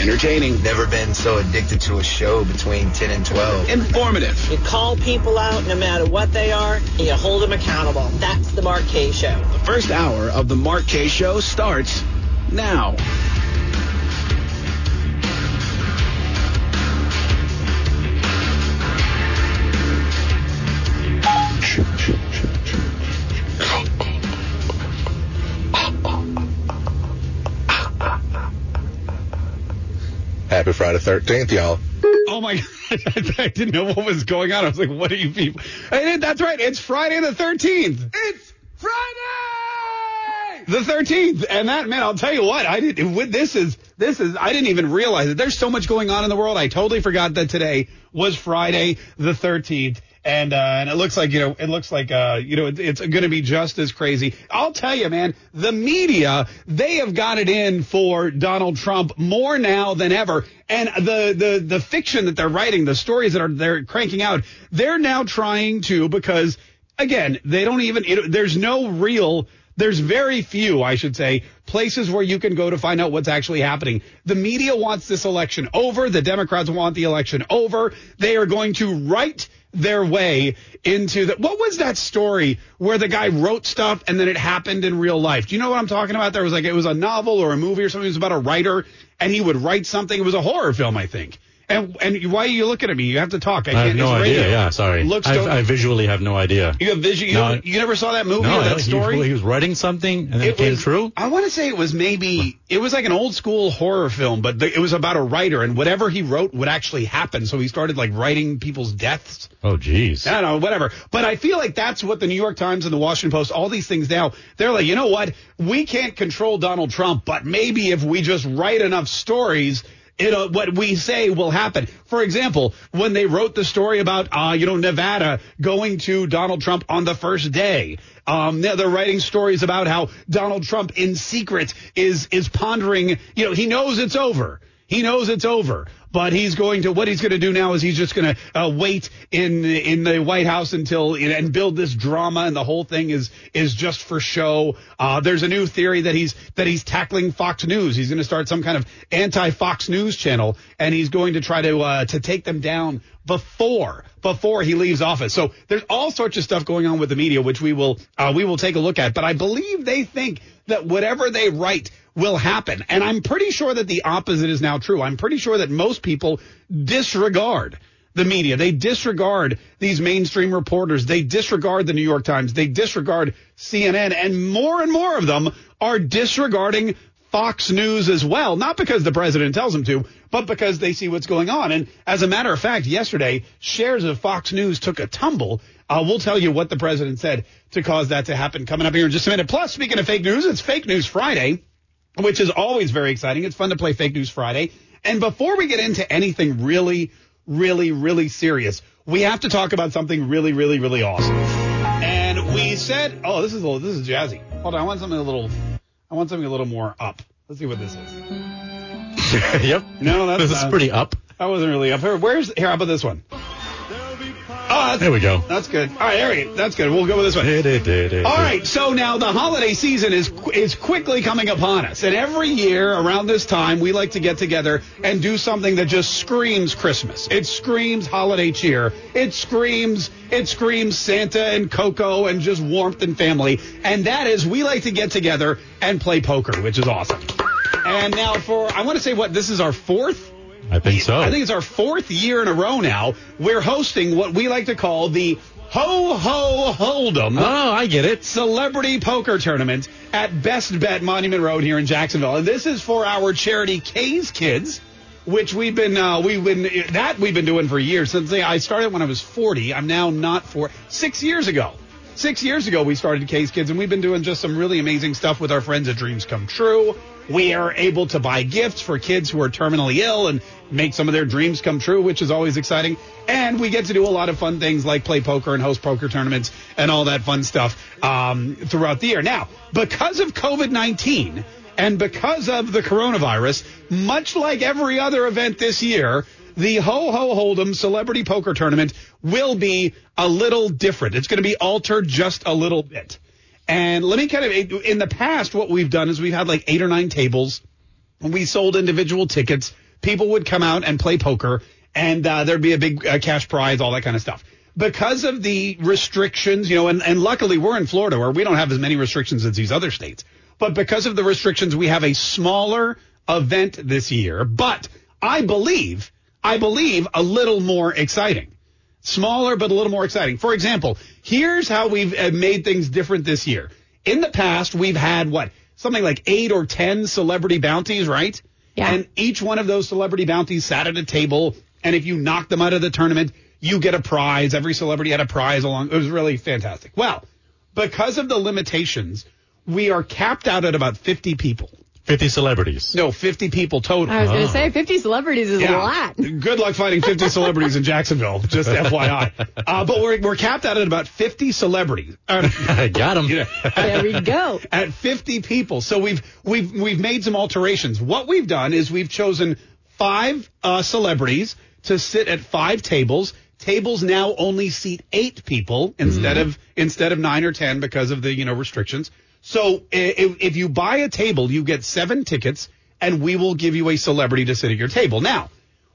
Entertaining. Never been so addicted to a show between 10 and 12. Informative. You call people out no matter what they are, and you hold them accountable. That's the Mark Kaye Show. The first hour of the Mark Kaye Show starts now. Happy Friday 13th, y'all. Oh my God. I didn't know what was going on. I was like, what are you people? And that's right. It's Friday the 13th. It's Friday! The 13th. And that, man, I'll tell you what, I did, with this is, this is, I didn't even realize it. There's so much going on in the world. I totally forgot that today was Friday the 13th. And, uh, and it looks like, you know, it looks like, uh, you know, it, it's going to be just as crazy. I'll tell you, man, the media, they have got it in for Donald Trump more now than ever. And the, the, the fiction that they're writing, the stories that are, they're cranking out, they're now trying to, because again, they don't even, it, there's no real, there's very few, I should say, places where you can go to find out what's actually happening. The media wants this election over. The Democrats want the election over. They are going to write their way into the what was that story where the guy wrote stuff and then it happened in real life? Do you know what i'm talking about? There was like it was a novel or a movie or something. It was about a writer and he would write something. It was a horror film i think and and why are you looking at me? You have to talk. I, I have no idea. Radio. Yeah, sorry. Looks I, I visually have no idea. You have vision. You, No, you never saw that movie No, or that story. He, was writing something and then it, came was, true. I want to say it was maybe it was like an old school horror film, but the, it was about a writer, and whatever he wrote would actually happen. So he started like writing people's deaths. Oh, jeez. I don't know, whatever. But I feel like that's what the New York Times and the Washington Post, all these things now, they're like, you know what? We can't control Donald Trump, but maybe if we just write enough stories. It'll, what we say will happen. For example, when they wrote the story about, uh, you know, Nevada going to Donald Trump on the first day, um, they're, they're writing stories about how Donald Trump in secret is, is pondering, you know, he knows it's over. He knows it's over, but he's going to what he's going to do now is he's just going to uh, wait in in the White House until and build this drama, and the whole thing is is just for show. Uh, there's a new theory that he's that he's tackling Fox News. He's going to start some kind of anti Fox News channel, and he's going to try to uh, to take them down before before he leaves office. So there's all sorts of stuff going on with the media, which we will uh, we will take a look at. But I believe they think that whatever they write will happen, and I'm pretty sure that the opposite is now true. I'm pretty sure that most people disregard the media. They disregard these mainstream reporters. They disregard the New York Times. They disregard CNN, and more and more of them are disregarding Fox News as well, not because the president tells them to, but because they see what's going on. And as a matter of fact, yesterday, shares of Fox News took a tumble. Uh, we'll tell you what the president said to cause that to happen coming up here in just a minute. Plus, speaking of fake news, it's Fake News Friday, which is always very exciting. It's fun to play Fake News Friday. And before we get into anything really, really, really serious, we have to talk about something really, really, really awesome. And we said, oh, this is a little, this is jazzy. Hold on, I want something a little, I want something a little more up. Let's see what this is. yep. No, that's This is not- pretty up. That wasn't really up. Here, where's here? How about this one? Oh, There we go. That's good. All right, Harry, that's good. We'll go with this one. All right, so now the holiday season is is quickly coming upon us, and every year around this time we like to get together and do something that just screams Christmas. It screams holiday cheer. It screams it screams Santa and Cocoa and just warmth and family, and that is we like to get together and play poker, which is awesome. And now for I want to say what this is our fourth I think so. I think it's our fourth year in a row now. We're hosting what we like to call the Ho Ho Hold'em. Oh, I get it. Celebrity Poker Tournament at Best Bet Monument Road here in Jacksonville, and this is for our charity Kaye's Kids, which we've been uh, we've been that we've been doing for years since I started when I was 40. I'm now not for six years ago. Six years ago, we started Kaye's Kids, and we've been doing just some really amazing stuff with our friends at Dreams Come True. We are able to buy gifts for kids who are terminally ill and make some of their dreams come true, which is always exciting. And we get to do a lot of fun things like play poker and host poker tournaments and all that fun stuff um, throughout the year. Now, because of COVID 19 and because of the coronavirus, much like every other event this year, the Ho Ho Hold'em Celebrity Poker Tournament will be a little different. It's going to be altered just a little bit. And let me kind of, in the past, what we've done is we've had like eight or nine tables. We sold individual tickets. People would come out and play poker, and uh, there'd be a big uh, cash prize, all that kind of stuff. Because of the restrictions, you know, and, and luckily we're in Florida where we don't have as many restrictions as these other states. But because of the restrictions, we have a smaller event this year. But I believe, I believe a little more exciting smaller but a little more exciting. For example, here's how we've uh, made things different this year. In the past, we've had what something like eight or ten celebrity bounties, right? Yeah. And each one of those celebrity bounties sat at a table, and if you knocked them out of the tournament, you get a prize. Every celebrity had a prize along. It was really fantastic. Well, because of the limitations, we are capped out at about 50 people. 50 celebrities. No, 50 people total. I was going to say 50 celebrities is a lot. Good luck finding 50 celebrities in Jacksonville, just FYI. Uh, but we're, we're capped out at about 50 celebrities. Uh, I got him. There we go. at 50 people. So we've we've we've made some alterations. What we've done is we've chosen five uh, celebrities to sit at five tables. Tables now only seat eight people instead of instead of nine or ten because of the you know restrictions. So if, if you buy a table, you get seven tickets, and we will give you a celebrity to sit at your table. Now,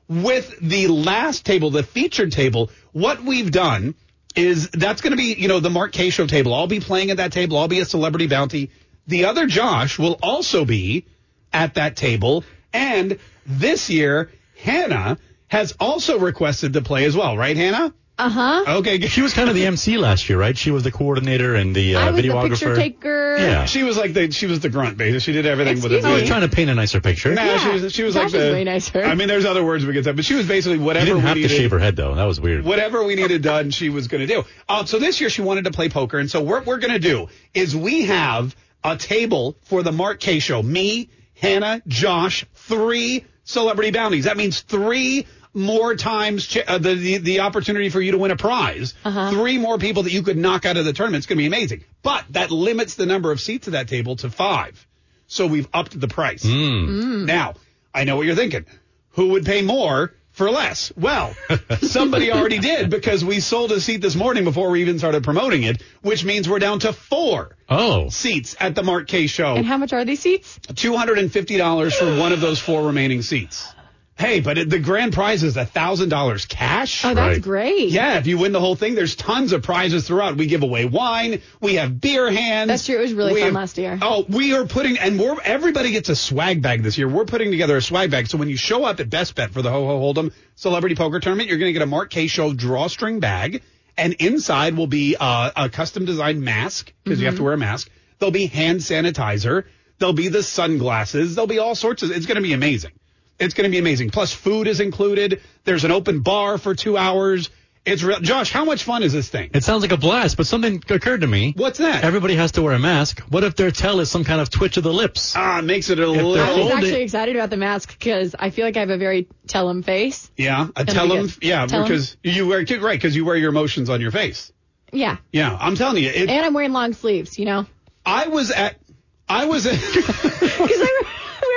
with the last table, the featured table, what we've done is that's going to be, you know, the Mark Kaye show table. I'll be playing at that table. I'll be a celebrity bounty. The other Josh will also be at that table. And this year, Hannah has also requested to play as well, right, Hannah? Uh huh. Okay. She was kind of the MC last year, right? She was the coordinator and the uh, I was the videographer. picture taker. Yeah. She was like the she was the grunt, basically. She did everything with Excuse it. I was me? trying to paint a nicer picture. Nah, Yeah. she was she was Josh like the is way nicer. I mean, there's other words we could say, but she was basically She whatever didn't we have to needed. shave her head though. That was weird. whatever we needed done, she was going to do. Um, so this year she wanted to play poker, and so what we're going to do is we have a table for the Mark Kaye show. Me, Hannah, Josh, three celebrity bounties. That means three more times ch- uh, the, the the opportunity for you to win a prize. Uh-huh. Three more people that you could knock out of the tournament. It's going to be amazing. But that limits the number of seats at that table to five. So we've upped the price. Hmm. Hmm. Now, I know what you're thinking. Who would pay more for less? Well, somebody already did because we sold a seat this morning before we even started promoting it, which means we're down to four Oh, seats at the Mark Kaye show. And how much are these seats? $250 for one of those four remaining seats. Hey, but it, the grand prize is $1,000 cash. Oh, that's Right. great. Yeah, if you win the whole thing, there's tons of prizes throughout. We give away wine. We have beer hands. That's true. It was really We fun have- last year. Oh, we are putting, and we're everybody gets a swag bag this year. We're putting together a swag bag. So when you show up at Best Bet for the Ho Ho Hold'em Celebrity Poker Tournament, you're going to get a Mark Kaye Show drawstring bag, and inside will be uh, a custom designed mask because you have to wear a mask. There'll be hand sanitizer. There'll be the sunglasses. There'll be all sorts of. It's going to be amazing. It's going to be amazing. Plus, food is included. There's an open bar for two hours. It's real. Josh, how much fun is this thing? it sounds like a blast, but something occurred to me. What's that? Everybody has to wear a mask. What if their tell is some kind of twitch of the lips? Ah, it makes it a they're little. I was actually it. excited about the mask because I feel like I have a very tell 'em face. Yeah, a Gonna tell be them. Yeah, because you wear right because you wear your emotions on your face. Yeah. Yeah, I'm telling you. It, And I'm wearing long sleeves, you know? I was at. I was at. Because I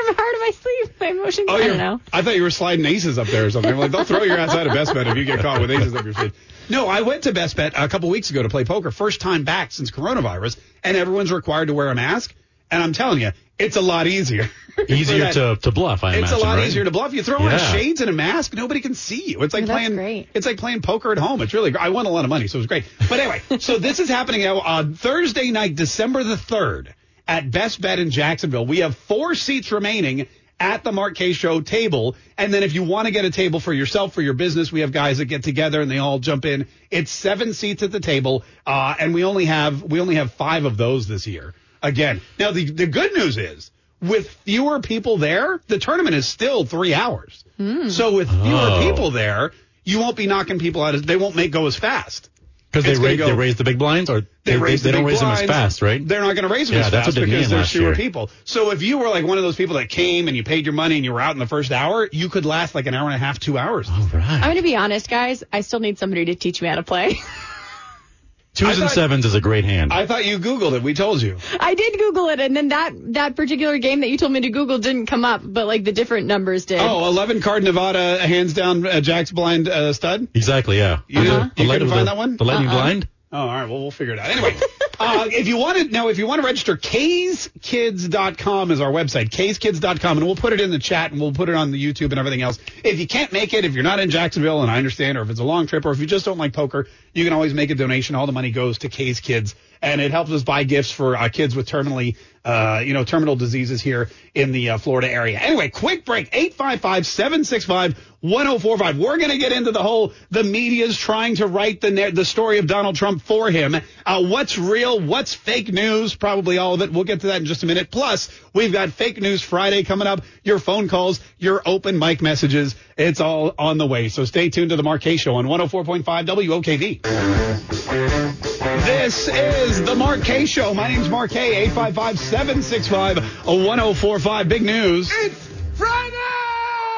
wear part of my sleeve, my emotions. Oh, I don't know. I thought you were sliding aces up there or something. I'm like, they'll throw your ass out of Best Bet if you get caught with aces up your sleeve. No, I went to Best Bet a couple weeks ago to play poker. First time back since coronavirus, and everyone's required to wear a mask. And I'm telling you, it's a lot easier. Easier to, to bluff, I It's imagine, It's a lot right? easier to bluff. You throw on shades and a mask, nobody can see you. It's like that's playing. great. It's like playing poker at home. It's really. gr- I won a lot of money, so it was great. But anyway, so this is happening now on Thursday night, December the third, at Best Bet in Jacksonville. We have four seats remaining at the Mark Kaye Show table, and then if you want to get a table for yourself for your business, we have guys that get together and they all jump in. It's seven seats at the table, uh, and we only have we only have five of those this year. Again, now the the good news is with fewer people there, the tournament is still three hours. So with fewer Oh. people there, you won't be knocking people out. As, they won't make go as fast. Because they, It's raise, go- they raise the big blinds, or they, raise they the don't big raise them as fast, right? They're not going to raise them Yeah, as that's fast what they because there's fewer year. people. So if you were like one of those people that came and you paid your money and you were out in the first hour, you could last like an hour and a half, two hours. All right. I'm going to be honest, guys. I still need somebody to teach me how to play. Twos I and sevens is a great hand. I thought you Googled it. We told you. I did Google it, and then that that particular game that you told me to Google didn't come up, but like the different numbers did. Oh, 11 card Nevada, hands down, uh, Jack's blind uh, stud. exactly, yeah. You didn't- you couldn't find the, that one? The lightning Uh-uh. blind? Oh, all right. Well, we'll figure it out. Anyway, uh, if you want to know, if you want to register, kayeskids.com is our website, kayeskids.com, and we'll put it in the chat and we'll put it on the YouTube and everything else. If you can't make it, if you're not in Jacksonville, and I understand, or if it's a long trip, or if you just don't like poker, you can always make a donation. All the money goes to Kaye's Kids, and it helps us buy gifts for uh, kids with terminally, uh, you know, terminal diseases here in the uh, Florida area. Anyway, quick break. 855-765-1045. We're going to get into the whole, the media's trying to write the, the story of Donald Trump for him. Uh, what's real? What's fake news? Probably all of it. We'll get to that in just a minute. Plus, we've got Fake News Friday coming up. Your phone calls, your open mic messages. It's all on the way. So stay tuned to the Kaye Show on 104.5 WOKV. This is the Kaye Show. My name's Mark Kaye. 855-765-1045. Big news. It's Friday!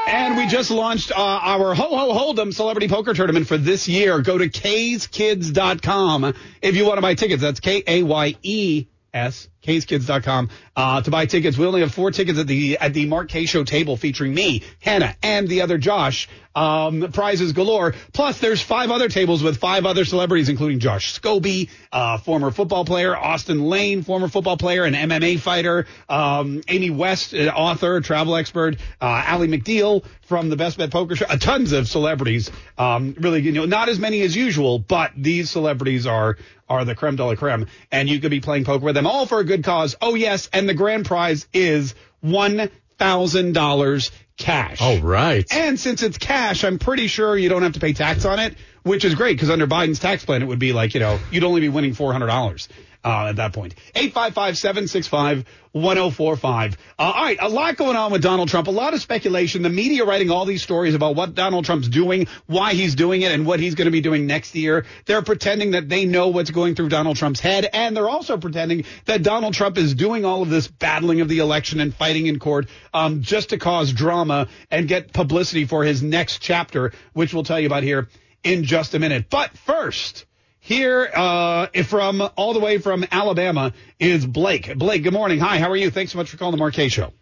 And we just launched uh, our Ho Ho Hold'em Celebrity Poker Tournament for this year. Go to kayeskids.com if you want to buy tickets. That's K-A-Y-E-S, kayeskids.com, uh, to buy tickets. We only have four tickets at the at the Mark Kaye Show table featuring me, Hannah, and the other Josh. Um, prizes galore. Plus, there's five other tables with five other celebrities, including Josh Scobee, uh, former football player, Austin Lane, former football player and MMA fighter, um, Amy West, uh, author, travel expert, uh, Allie McDeal from the Best Bet Poker Show. Uh, tons of celebrities. Um, really, you know, not as many as usual, but these celebrities are are the creme de la creme, and you could be playing poker with them, all for a good cause. Oh yes, and the grand prize is one thousand dollars cash. All right. And since it's cash, I'm pretty sure you don't have to pay tax on it, which is great because under Biden's tax plan, it would be like, you know, you'd only be winning $400 uh, at that point. 855-765-1045. Uh, all right, a lot going on with Donald Trump, a lot of speculation, the media writing all these stories about what Donald Trump's doing, why he's doing it, and what he's going to be doing next year. They're pretending that they know what's going through Donald Trump's head, and they're also pretending that Donald Trump is doing all of this battling of the election and fighting in court um, just to cause drama and get publicity for his next chapter, which we'll tell you about here in just a minute. But first, here uh, from all the way from Alabama is Blake. Blake, good morning. Hi, how are you? Thanks so much for calling the Mark Kaye Show.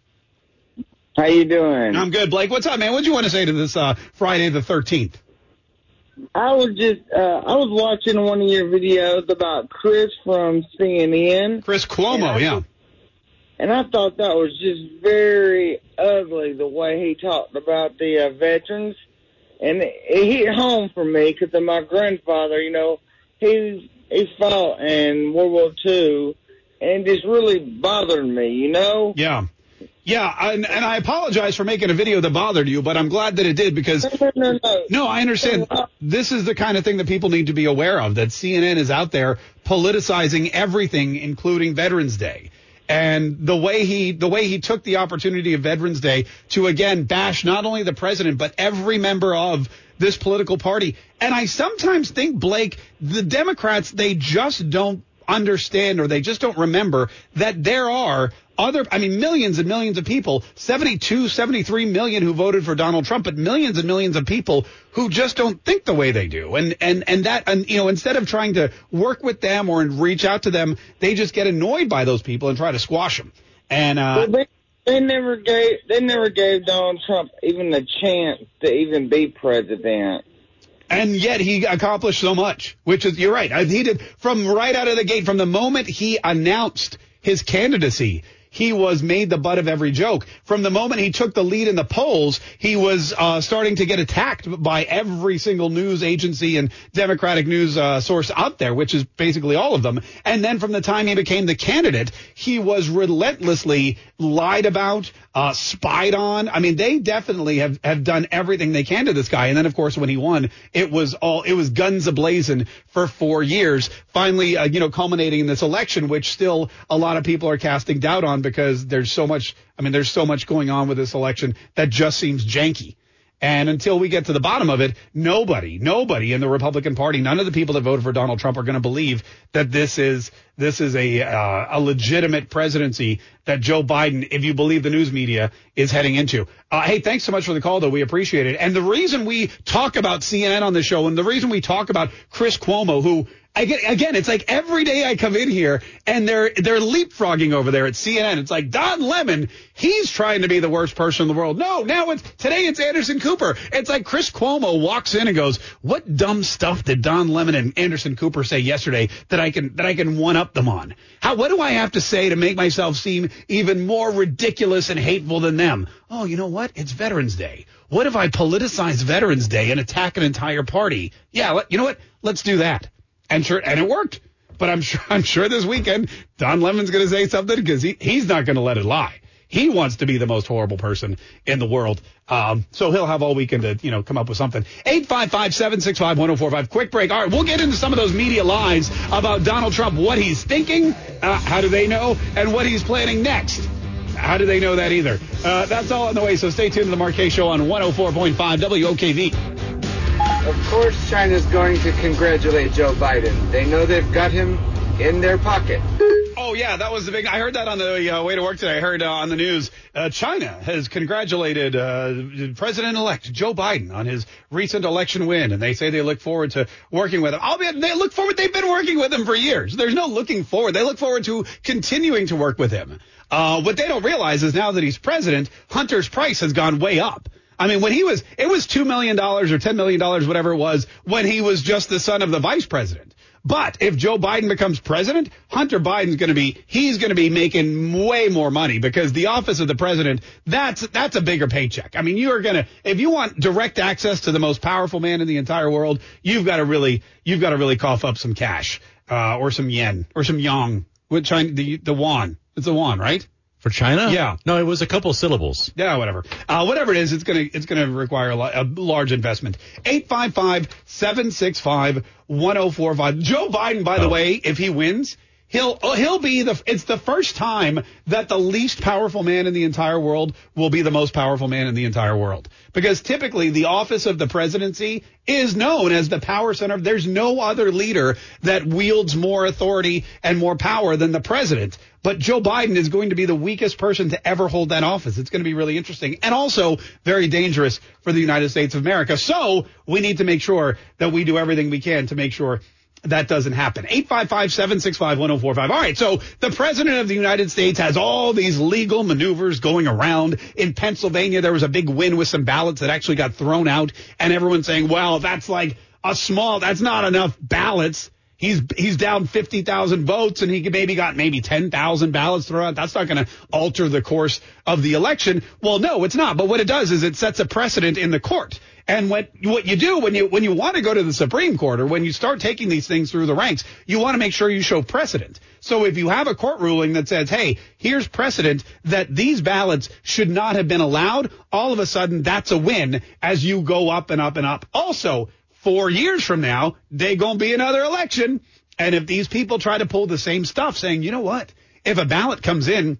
How you doing? I'm good, Blake. What's up, man? What do you want to say to this uh, Friday the 13th? I was just uh, I was watching one of your videos about Chris from CNN, Chris Cuomo, yeah. and I thought that was just very ugly the way he talked about the uh, veterans, and it, it hit home for me because of my grandfather. You know, he he fought in World War II, and it just really bothered me. You know. Yeah. Yeah, and, and I apologize for making a video that bothered you, but I'm glad that it did because No, no, no. No, I understand. This is the kind of thing that people need to be aware of. That CNN is out there politicizing everything, including Veterans Day. And the way he the way he took the opportunity of Veterans Day to again bash not only the president but every member of this political party. And I sometimes think Blake, the Democrats, they just don't understand or they just don't remember that there are other, I mean, millions and millions of people, 72, 73 million who voted for Donald Trump, but millions and millions of people who just don't think the way they do. And, and, and that, and, you know, instead of trying to work with them or reach out to them, they just get annoyed by those people and try to squash them. And, uh, Well, they, they never gave they never gave Donald Trump even a chance to even be president. And yet he accomplished so much, which is, you're right. He did from right out of the gate, from the moment he announced his candidacy, he was made the butt of every joke. From the moment he took the lead in the polls, he was uh, starting to get attacked by every single news agency and Democratic news uh, source out there, which is basically all of them. And then from the time he became the candidate, he was relentlessly lied about, uh, spied on. I mean, they definitely have, have done everything they can to this guy. And then, of course, when he won, it was all, it was guns ablazing for four years, finally, uh, you know, culminating in this election, which still a lot of people are casting doubt on because there's so much, I mean, there's so much going on with this election that just seems janky. And until we get to the bottom of it, nobody, nobody in the Republican Party, none of the people that voted for Donald Trump are going to believe that this is this is a uh, a legitimate presidency that Joe Biden, if you believe the news media, is heading into. Uh, hey, thanks so much for the call, though. We appreciate it. And the reason we talk about CNN on the show, and the reason we talk about Chris Cuomo, who I get again, it's like every day I come in here and they're they're leapfrogging over there at CNN. It's like Don Lemon, he's trying to be the worst person in the world. No, now it's today it's Anderson Cooper. It's like Chris Cuomo walks in and goes, "What dumb stuff did Don Lemon and Anderson Cooper say yesterday that I can that I can one up them on? How what do I have to say to make myself seem even more ridiculous and hateful than them? Oh, you know what? It's Veterans Day. What if I politicize Veterans Day and attack an entire party? Yeah, you know what? Let's do that." And sure, and it worked. But I'm sure, I'm sure this weekend Don Lemon's going to say something because he, he's not going to let it lie. He wants to be the most horrible person in the world. Um, so he'll have all weekend to, you know, come up with something. 855-765-1045. Quick break. All right, we'll get into some of those media lies about Donald Trump, what he's thinking, uh, how do they know, and what he's planning next. How do they know that either? Uh, that's all on the way, so stay tuned to the Mark Kaye Show on 104.5 WOKV. Of course, China's going to congratulate Joe Biden. They know they've got him in their pocket. Oh yeah, that was the big. I heard that on the uh, way to work today. I heard uh, on the news. Uh, China has congratulated uh, President-elect Joe Biden on his recent election win, and they say they look forward to working with him. I'll be. They look forward. They've been working with him for years. There's no looking forward. They look forward to continuing to work with him. Uh, what they don't realize is now that he's president, Hunter's price has gone way up. I mean, when he was, it was $2 million or $10 million, whatever it was, when he was just the son of the vice president. But if Joe Biden becomes president, Hunter Biden's going to be, he's going to be making way more money because the office of the president, that's, that's a bigger paycheck. I mean, you are going to, if you want direct access to the most powerful man in the entire world, you've got to really, you've got to really cough up some cash, uh, or some yen or some yang, with China, the, the yuan. It's a yuan, right? For China? Yeah. No, it was a couple syllables. Yeah, whatever. Uh, whatever it is, it's gonna it's gonna require a, a large investment. 855-765-1045. Joe Biden, by the Oh. way, if he wins, he'll uh, he'll be the it's the first time that the least powerful man in the entire world will be the most powerful man in the entire world. Because typically the office of the presidency is known as the power center. There's no other leader that wields more authority and more power than the president. But Joe Biden is going to be the weakest person to ever hold that office. It's going to be really interesting and also very dangerous for the United States of America. So we need to make sure that we do everything we can to make sure that doesn't happen. 855-765-1045. All right. So the president of the United States has all these legal maneuvers going around. In Pennsylvania, there was a big win with some ballots that actually got thrown out and everyone's saying, well, that's like a small, that's not enough ballots. He's he's down 50,000 votes and he maybe got maybe 10,000 ballots thrown out. That's not going to alter the course of the election. Well, no, it's not. But what it does is it sets a precedent in the court. And what what you do when you when you want to go to the Supreme Court or when you start taking these things through the ranks, you want to make sure you show precedent. So if you have a court ruling that says, "Hey, here's precedent that these ballots should not have been allowed," all of a sudden that's a win as you go up and up and up. Also, four years from now, they gonna be another election. And if these people try to pull the same stuff saying, you know what? If a ballot comes in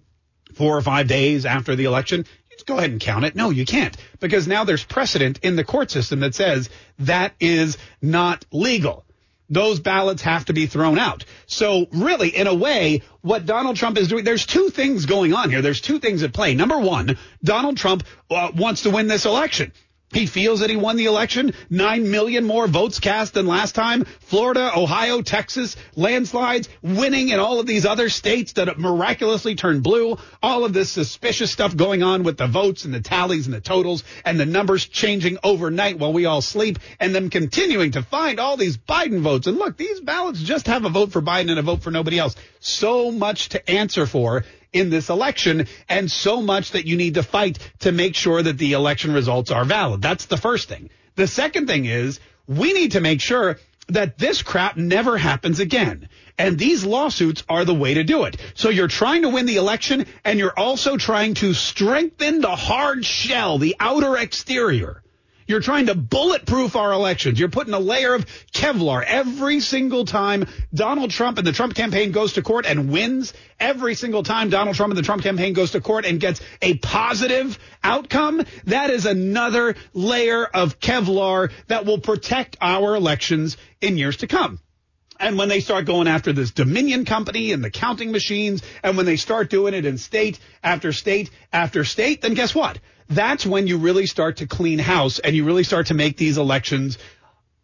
four or five days after the election, go ahead and count it. No, you can't because now there's precedent in the court system that says that is not legal. Those ballots have to be thrown out. So really, in a way, what Donald Trump is doing, there's two things going on here. There's two things at play. Number one, Donald Trump uh, wants to win this election. He feels that he won the election. Nine million more votes cast than last time. Florida, Ohio, Texas, landslides, winning in all of these other states that miraculously turned blue. All of this suspicious stuff going on with the votes and the tallies and the totals and the numbers changing overnight while we all sleep and them continuing to find all these Biden votes. And look, these ballots just have a vote for Biden and a vote for nobody else. So much to answer for in this election and so much that you need to fight to make sure that the election results are valid. That's the first thing. The second thing is we need to make sure that this crap never happens again. And these lawsuits are the way to do it. So you're trying to win the election and you're also trying to strengthen the hard shell, the outer exterior. You're trying to bulletproof our elections. You're putting a layer of Kevlar every single time Donald Trump and the Trump campaign goes to court and wins. Every single time Donald Trump and the Trump campaign goes to court and gets a positive outcome. That is another layer of Kevlar that will protect our elections in years to come. And when they start going after this Dominion company and the counting machines, and when they start doing it in state after state after state, then guess what? That's when you really start to clean house and you really start to make these elections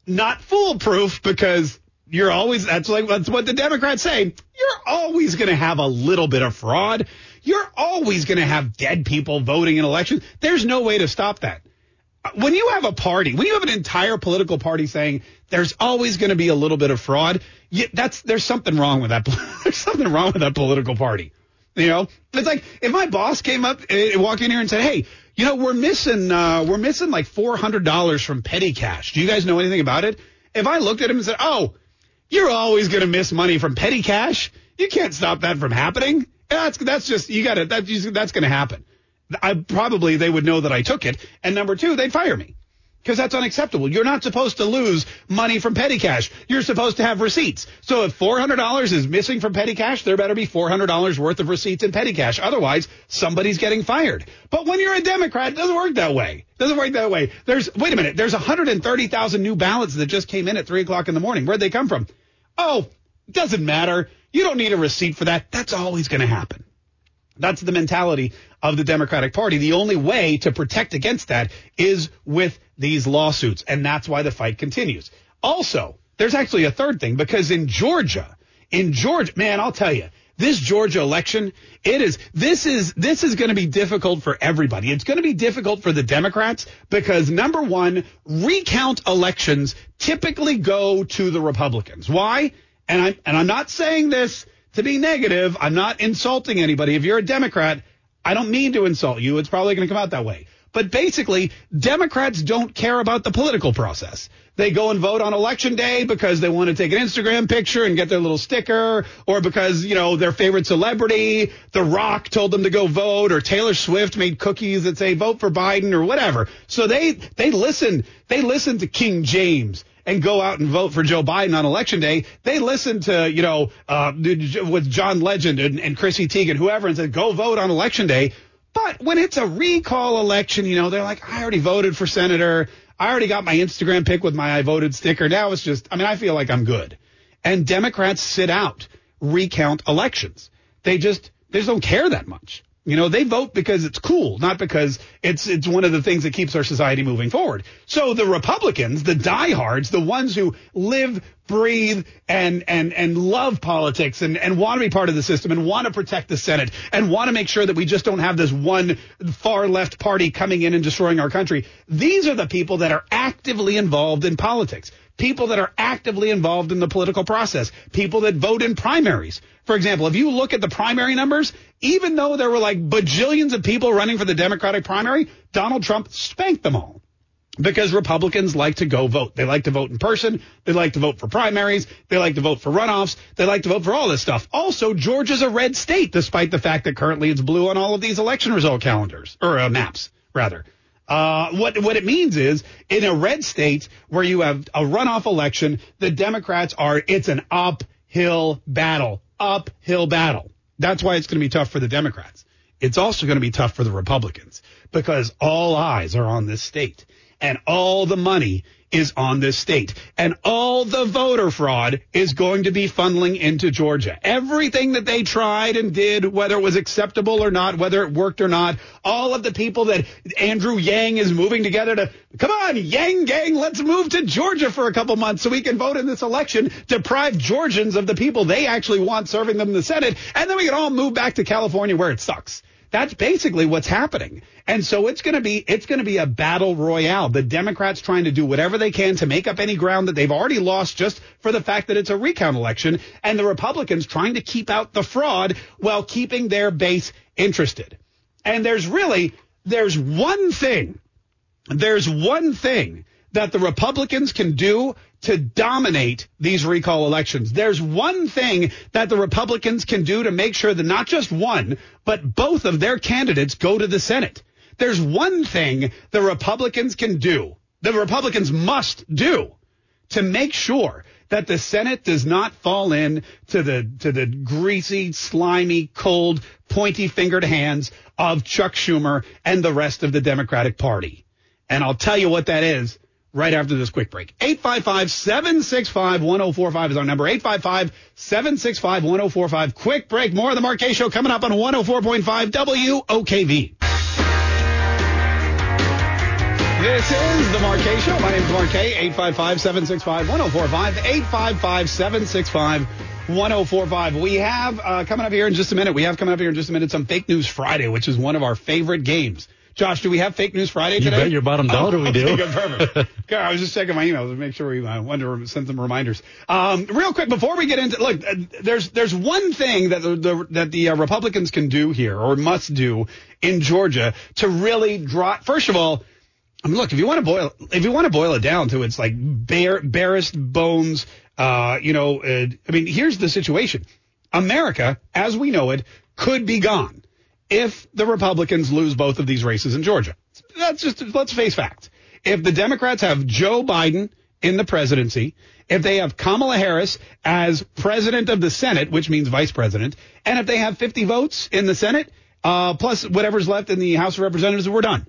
not foolproof because you're always, that's like, that's what the Democrats say. You're always going to have a little bit of fraud. You're always going to have dead people voting in elections. There's no way to stop that when you have a party, when you have an entire political party saying there's always going to be a little bit of fraud, you, that's there's something wrong with that. there's something wrong with that political party. You know, it's like if my boss came up, uh, walked in here and said, "Hey, you know, we're missing uh, we're missing like four hundred dollars from petty cash. Do you guys know anything about it?" If I looked at him and said, "Oh, you're always going to miss money from petty cash. You can't stop that from happening. That's that's just you got to that, that's going to happen." I probably they would know that I took it. And number two, they'd fire me because that's unacceptable. You're not supposed to lose money from petty cash. You're supposed to have receipts. So if $400 is missing from petty cash, there better be $400 worth of receipts in petty cash. Otherwise, somebody's getting fired. But when you're a Democrat, it doesn't work that way. It doesn't work that way. There's, wait a minute, there's 130,000 new ballots that just came in at 3 o'clock in the morning. Where'd they come from? Oh, doesn't matter. You don't need a receipt for that. That's always going to happen. That's the mentality of the Democratic Party. The only way to protect against that is with these lawsuits. And that's why the fight continues. Also, there's actually a third thing because in Georgia, in Georgia, man, I'll tell you, this Georgia election, it is, this is, this is going to be difficult for everybody. It's going to be difficult for the Democrats because number one, recount elections typically go to the Republicans. Why? And I'm, and I'm not saying this to be negative. I'm not insulting anybody. If you're a Democrat, I don't mean to insult you. It's probably going to come out that way. But basically, Democrats don't care about the political process. They go and vote on election day because they want to take an Instagram picture and get their little sticker or because, you know, their favorite celebrity, The Rock told them to go vote or Taylor Swift made cookies that say vote for Biden or whatever. So they, they listen, they listen to King James and go out and vote for Joe Biden on election day. They listen to, you know, uh, with John Legend and, and Chrissy Teigen, whoever, and said, go vote on election day. But when it's a recall election, you know, they're like, I already voted for senator. I already got my Instagram pic with my I voted sticker. Now it's just, I mean, I feel like I'm good. And Democrats sit out recount elections. They just, they just don't care that much. You know, they vote because it's cool, not because it's it's one of the things that keeps our society moving forward. So the Republicans, the diehards, the ones who live, breathe, and and and love politics and, and want to be part of the system and want to protect the Senate and want to make sure that we just don't have this one far left party coming in and destroying our country. These are the people that are actively involved in politics people that are actively involved in the political process, people that vote in primaries. For example, if you look at the primary numbers, even though there were like bajillions of people running for the Democratic primary, Donald Trump spanked them all. Because Republicans like to go vote. They like to vote in person. They like to vote for primaries. They like to vote for runoffs. They like to vote for all this stuff. Also, Georgia's a red state, despite the fact that currently it's blue on all of these election result calendars, or uh, maps, rather. Uh, what what it means is in a red state where you have a runoff election, the Democrats are it's an uphill battle, uphill battle. That's why it's going to be tough for the Democrats. It's also going to be tough for the Republicans because all eyes are on this state and all the money is on this state. And all the voter fraud is going to be funneling into Georgia. Everything that they tried and did, whether it was acceptable or not, whether it worked or not, all of the people that Andrew Yang is moving together to, come on, Yang gang, let's move to Georgia for a couple months so we can vote in this election, deprive Georgians of the people they actually want serving them in the Senate, and then we can all move back to California where it sucks. That's basically what's happening. And so it's going to be, it's going to be a battle royale. The Democrats trying to do whatever they can to make up any ground that they've already lost just for the fact that it's a recount election. And the Republicans trying to keep out the fraud while keeping their base interested. And there's really, there's one thing, there's one thing that the Republicans can do to dominate these recall elections. There's one thing that the Republicans can do to make sure that not just one, but both of their candidates go to the Senate. There's one thing the Republicans can do the Republicans must do to make sure that the Senate does not fall in to the to the greasy, slimy, cold, pointy fingered hands of Chuck Schumer and the rest of the Democratic Party. And I'll tell you what that is right after this quick break. 855-765-1045 is our number. 855-765-1045. Quick break. More of the Mark Kaye Show coming up on 104.5 WOKV. This is the Mark Kaye Show. My name is Mark Kaye. 855-765-1045. 855-765-1045. We have uh, coming up here in just a minute. We have coming up here in just a minute some Fake News Friday, which is one of our favorite games. Josh, do we have Fake News Friday today? You bet your bottom dollar oh, we do. Okay, good, perfect. okay, I was just checking my emails to make sure we uh, wanted to send some reminders. Um, real quick before we get into look, uh, there's there's one thing that the, the that the uh, Republicans can do here or must do in Georgia to really draw. First of all, I mean, look, if you want to boil, if you want to boil it down to its like bare, barest bones, uh, you know, uh, I mean, here's the situation: America, as we know it, could be gone if the Republicans lose both of these races in Georgia. That's just let's face facts. If the Democrats have Joe Biden in the presidency, if they have Kamala Harris as president of the Senate, which means vice president, and if they have 50 votes in the Senate, uh, plus whatever's left in the House of Representatives, we're done.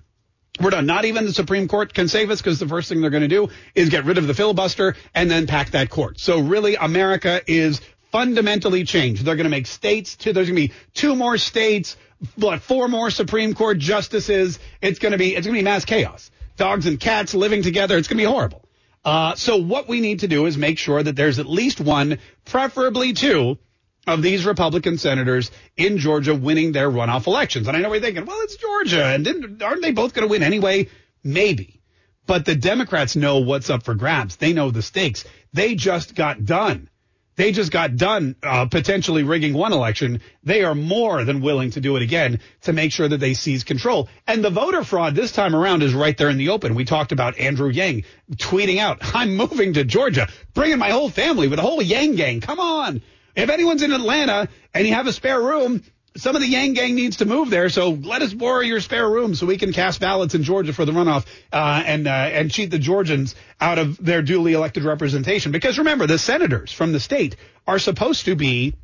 We're done. Not even the Supreme Court can save us because the first thing they're going to do is get rid of the filibuster and then pack that court. So really, America is fundamentally changed. They're going to make states two. There's going to be two more states, but four more Supreme Court justices. It's going to be, it's going to be mass chaos. Dogs and cats living together. It's going to be horrible. Uh, so what we need to do is make sure that there's at least one, preferably two, of these Republican senators in Georgia winning their runoff elections. And I know we're thinking, well, it's Georgia, and didn't, aren't they both going to win anyway? Maybe. But the Democrats know what's up for grabs. They know the stakes. They just got done. They just got done uh, potentially rigging one election. They are more than willing to do it again to make sure that they seize control. And the voter fraud this time around is right there in the open. We talked about Andrew Yang tweeting out, I'm moving to Georgia, bringing my whole family with a whole Yang gang. Come on. If anyone's in Atlanta and you have a spare room, some of the Yang Gang needs to move there. So let us borrow your spare room so we can cast ballots in Georgia for the runoff uh, and uh, and cheat the Georgians out of their duly elected representation. Because remember, the senators from the state are supposed to be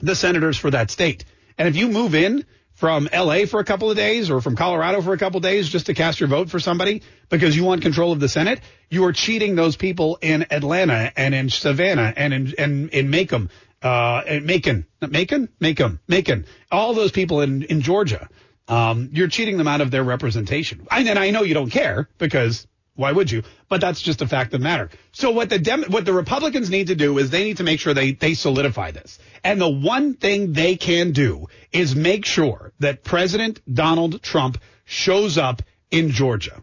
the senators for that state. And if you move in from LA for a couple of days or from Colorado for a couple of days just to cast your vote for somebody because you want control of the Senate, you are cheating those people in Atlanta and in Savannah and in and in Macomb uh, Macon, Macon, Macon, Macon, all those people in, in Georgia. Um, you're cheating them out of their representation. And, and I know you don't care because why would you? But that's just a fact of the matter. So what the Dem- what the Republicans need to do is they need to make sure they they solidify this. And the one thing they can do is make sure that President Donald Trump shows up in Georgia.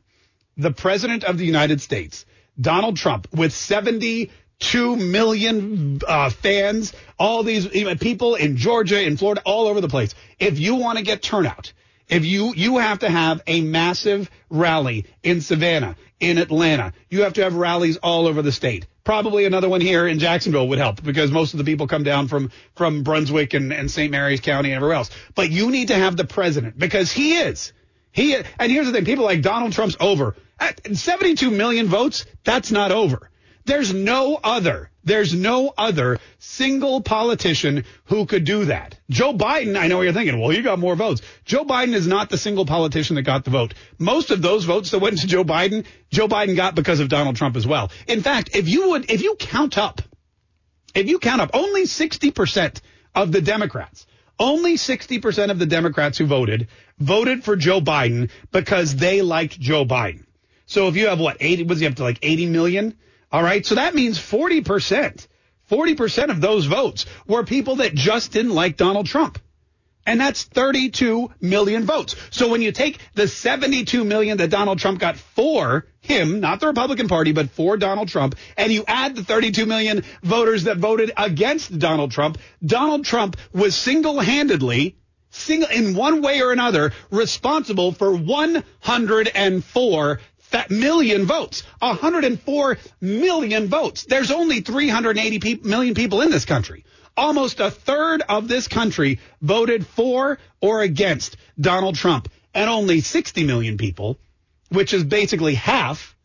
The President of the United States, Donald Trump, with 70 two million uh, fans, all these people in Georgia, in Florida, all over the place. If you want to get turnout, if you you have to have a massive rally in Savannah, in Atlanta, you have to have rallies all over the state. Probably another one here in Jacksonville would help because most of the people come down from from Brunswick and, and St. Mary's County and everywhere else. But you need to have the president because he is. He and here's the thing: people like Donald Trump's over. At 72 million votes, that's not over. There's no other, there's no other single politician who could do that. Joe Biden, I know what you're thinking, well, you got more votes. Joe Biden is not the single politician that got the vote. Most of those votes that went to Joe Biden, Joe Biden got because of Donald Trump as well. In fact, if you would, if you count up, if you count up only 60% of the Democrats, only 60% of the Democrats who voted voted for Joe Biden because they liked Joe Biden. So if you have what, 80, was he up to like 80 million? All right. So that means 40%, 40% of those votes were people that just didn't like Donald Trump. And that's 32 million votes. So when you take the 72 million that Donald Trump got for him, not the Republican Party, but for Donald Trump, and you add the 32 million voters that voted against Donald Trump, Donald Trump was single-handedly single in one way or another responsible for 104 that million votes, 104 million votes. There's only 380 pe- million people in this country. Almost a third of this country voted for or against Donald Trump, and only 60 million people, which is basically half,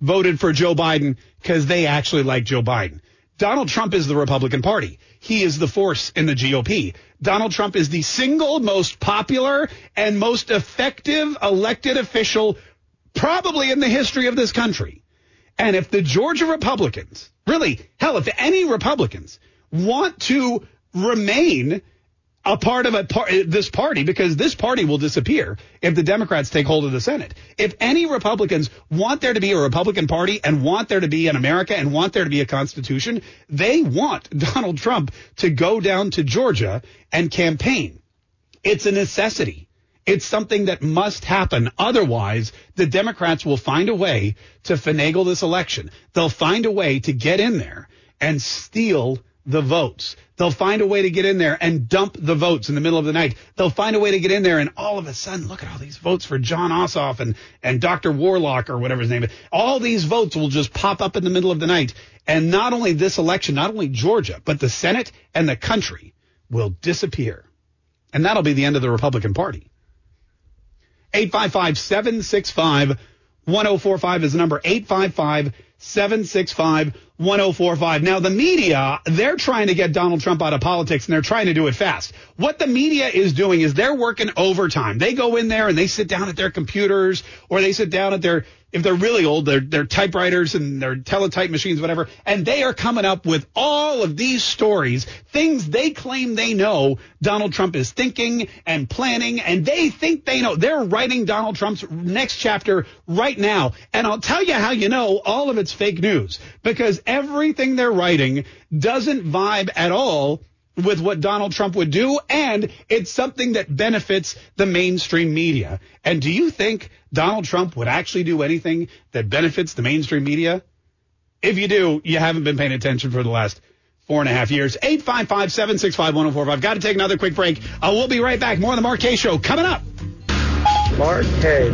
voted for Joe Biden because they actually like Joe Biden. Donald Trump is the Republican Party. He is the force in the GOP. Donald Trump is the single most popular and most effective elected official probably in the history of this country. And if the Georgia Republicans, really, hell, if any Republicans want to remain a part of a par- uh, this party because this party will disappear if the Democrats take hold of the Senate. If any Republicans want there to be a Republican Party and want there to be an America and want there to be a Constitution, they want Donald Trump to go down to Georgia and campaign. It's a necessity. It's something that must happen. Otherwise, the Democrats will find a way to finagle this election. They'll find a way to get in there and steal the votes. They'll find a way to get in there and dump the votes in the middle of the night. They'll find a way to get in there and all of a sudden, look at all these votes for Jon Ossoff and, and Dr. Warlock or whatever his name is. All these votes will just pop up in the middle of the night. And not only this election, not only Georgia, but the Senate and the country will disappear. And that'll be the end of the Republican Party. 855 765 1045 is the number 855 765 1045. Now, the media, they're trying to get Donald Trump out of politics and they're trying to do it fast. What the media is doing is they're working overtime. They go in there and they sit down at their computers or they sit down at their, if they're really old, they're, they're typewriters and they're teletype machines, whatever, and they are coming up with all of these stories, things they claim they know Donald Trump is thinking and planning, and they think they know. They're writing Donald Trump's next chapter right now. And I'll tell you how you know all of it's fake news because everything they're writing doesn't vibe at all with what Donald Trump would do, and it's something that benefits the mainstream media. And do you think Donald Trump would actually do anything that benefits the mainstream media? If you do, you haven't been paying attention for the last four and a half years. 855 765 1045. Got to take another quick break. Uh, we'll be right back. More of the Mark Kaye Show coming up. Mark Kaye,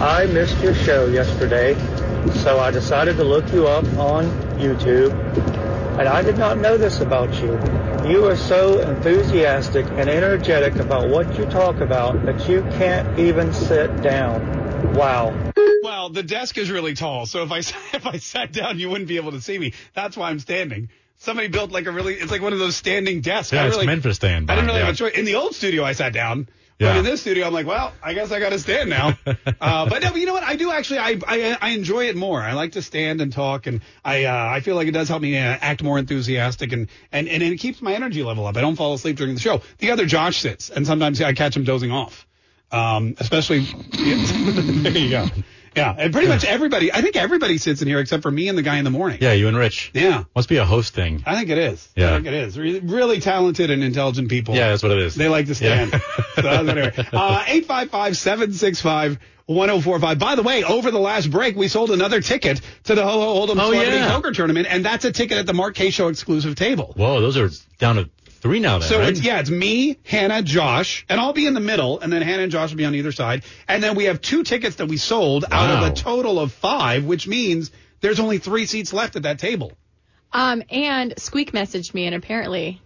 I missed your show yesterday, so I decided to look you up on YouTube. And I did not know this about you. You are so enthusiastic and energetic about what you talk about that you can't even sit down. Wow. Well, the desk is really tall, so if I if I sat down, you wouldn't be able to see me. That's why I'm standing. Somebody built like a really, it's like one of those standing desks. Yeah, I it's meant for stand. I didn't really yeah. have a choice. In the old studio, I sat down. Yeah. But in this studio, I'm like, well, I guess I got to stand now. uh, but no, but you know what? I do actually. I, I I enjoy it more. I like to stand and talk, and I uh, I feel like it does help me uh, act more enthusiastic, and, and and it keeps my energy level up. I don't fall asleep during the show. The other Josh sits, and sometimes I catch him dozing off. Um, especially there you go. Yeah, and pretty much everybody. I think everybody sits in here except for me and the guy in the morning. Yeah, you and Rich. Yeah. Must be a host thing. I think it is. Yeah, I think it is. Really, really talented and intelligent people. Yeah, that's what it is. They like to stand. so, anyway, uh, 855-765-1045. By the way, over the last break, we sold another ticket to the Ho Ho Hold'em Oh, Celebrity yeah. Poker Tournament, and that's a ticket at the Mark Kaye Show exclusive table. Whoa, those are down to three now then, So right? it's yeah, it's me, Hannah, Josh, and I'll be in the middle, and then Hannah and Josh will be on either side. And then we have two tickets that we sold out of a total of five, which means there's only three seats left at that table. Um, and Squeak messaged me, and apparently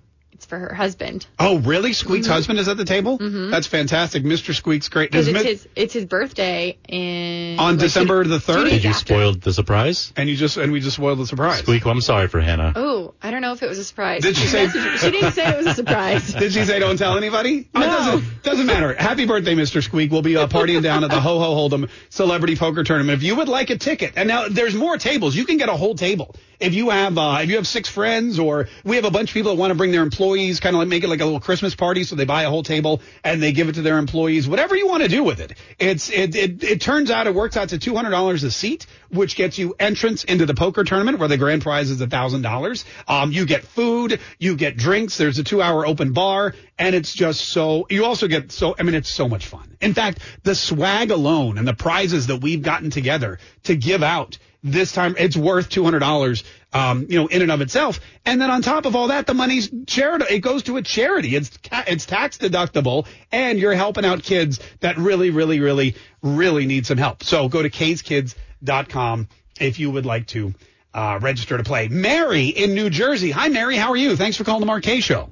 it's for her husband Oh, really? Squeak's Mm-hmm. husband is at the table? That's fantastic. Mr. Squeak's great. it's Mi- his it's his birthday in On like, two- December the 3rd? days Did you after. spoil the surprise? and you just and we just spoiled the surprise. Squeak, well, I'm sorry for Hannah. Oh, I don't know if it was a surprise. Did she say- she didn't say it was a surprise. Did she say don't tell anybody? Oh, it No. doesn't, doesn't matter. Happy birthday, Mr. Squeak. We'll be uh, partying down at the Ho Ho Hold'em Celebrity Poker Tournament. If you would like a ticket, and now there's more tables. You can get a whole table. If you have uh, if you have six friends, or we have a bunch of people that want to bring their employees, kind of like make it like a little Christmas party, so they buy a whole table and they give it to their employees. Whatever you want to do with it, it's it it, it turns out it works out to two hundred dollars a seat, which gets you entrance into the poker tournament where the grand prize is a thousand dollars. Um, you get food, you get drinks. There's a two hour open bar, and it's just so. You also get so. I mean, it's so much fun. In fact, the swag alone and the prizes that we've gotten together to give out this time it's worth two hundred dollars um you know in and of itself and then on top of all that the money's charity it goes to a charity it's it's tax deductible and you're helping out kids that really really really really need some help so go to kayeskids.com if you would like to uh, register to play mary in new jersey hi mary how are you thanks for calling the Kaye show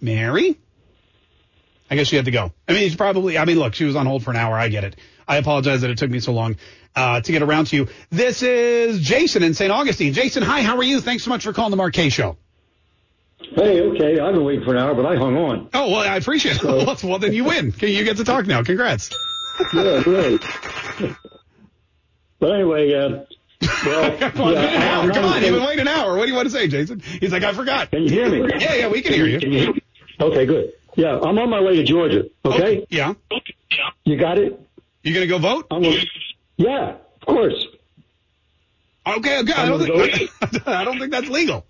mary I guess she had to go. I mean, it's probably. I mean, look, she was on hold for an hour. I get it. I apologize that it took me so long uh, to get around to you. This is Jason in St. Augustine. Jason, hi. How are you? Thanks so much for calling the Kaye Show. Hey, okay. I've been waiting for an hour, but I hung on. Oh well, I appreciate it. well, well, then you win. You get to talk now. Congrats. yeah, great. but anyway, uh, well, Come on, yeah, wait an hour. Come on, saying- you've been waiting an hour. What do you want to say, Jason? He's like, I forgot. Can you hear me? Yeah, yeah, we can hear you. Okay, good. Yeah, I'm on my way to Georgia. Okay. Okay. Yeah. You got it. You gonna go vote? I'm gonna, yeah, of course. Okay, okay. I don't think I don't think that's legal.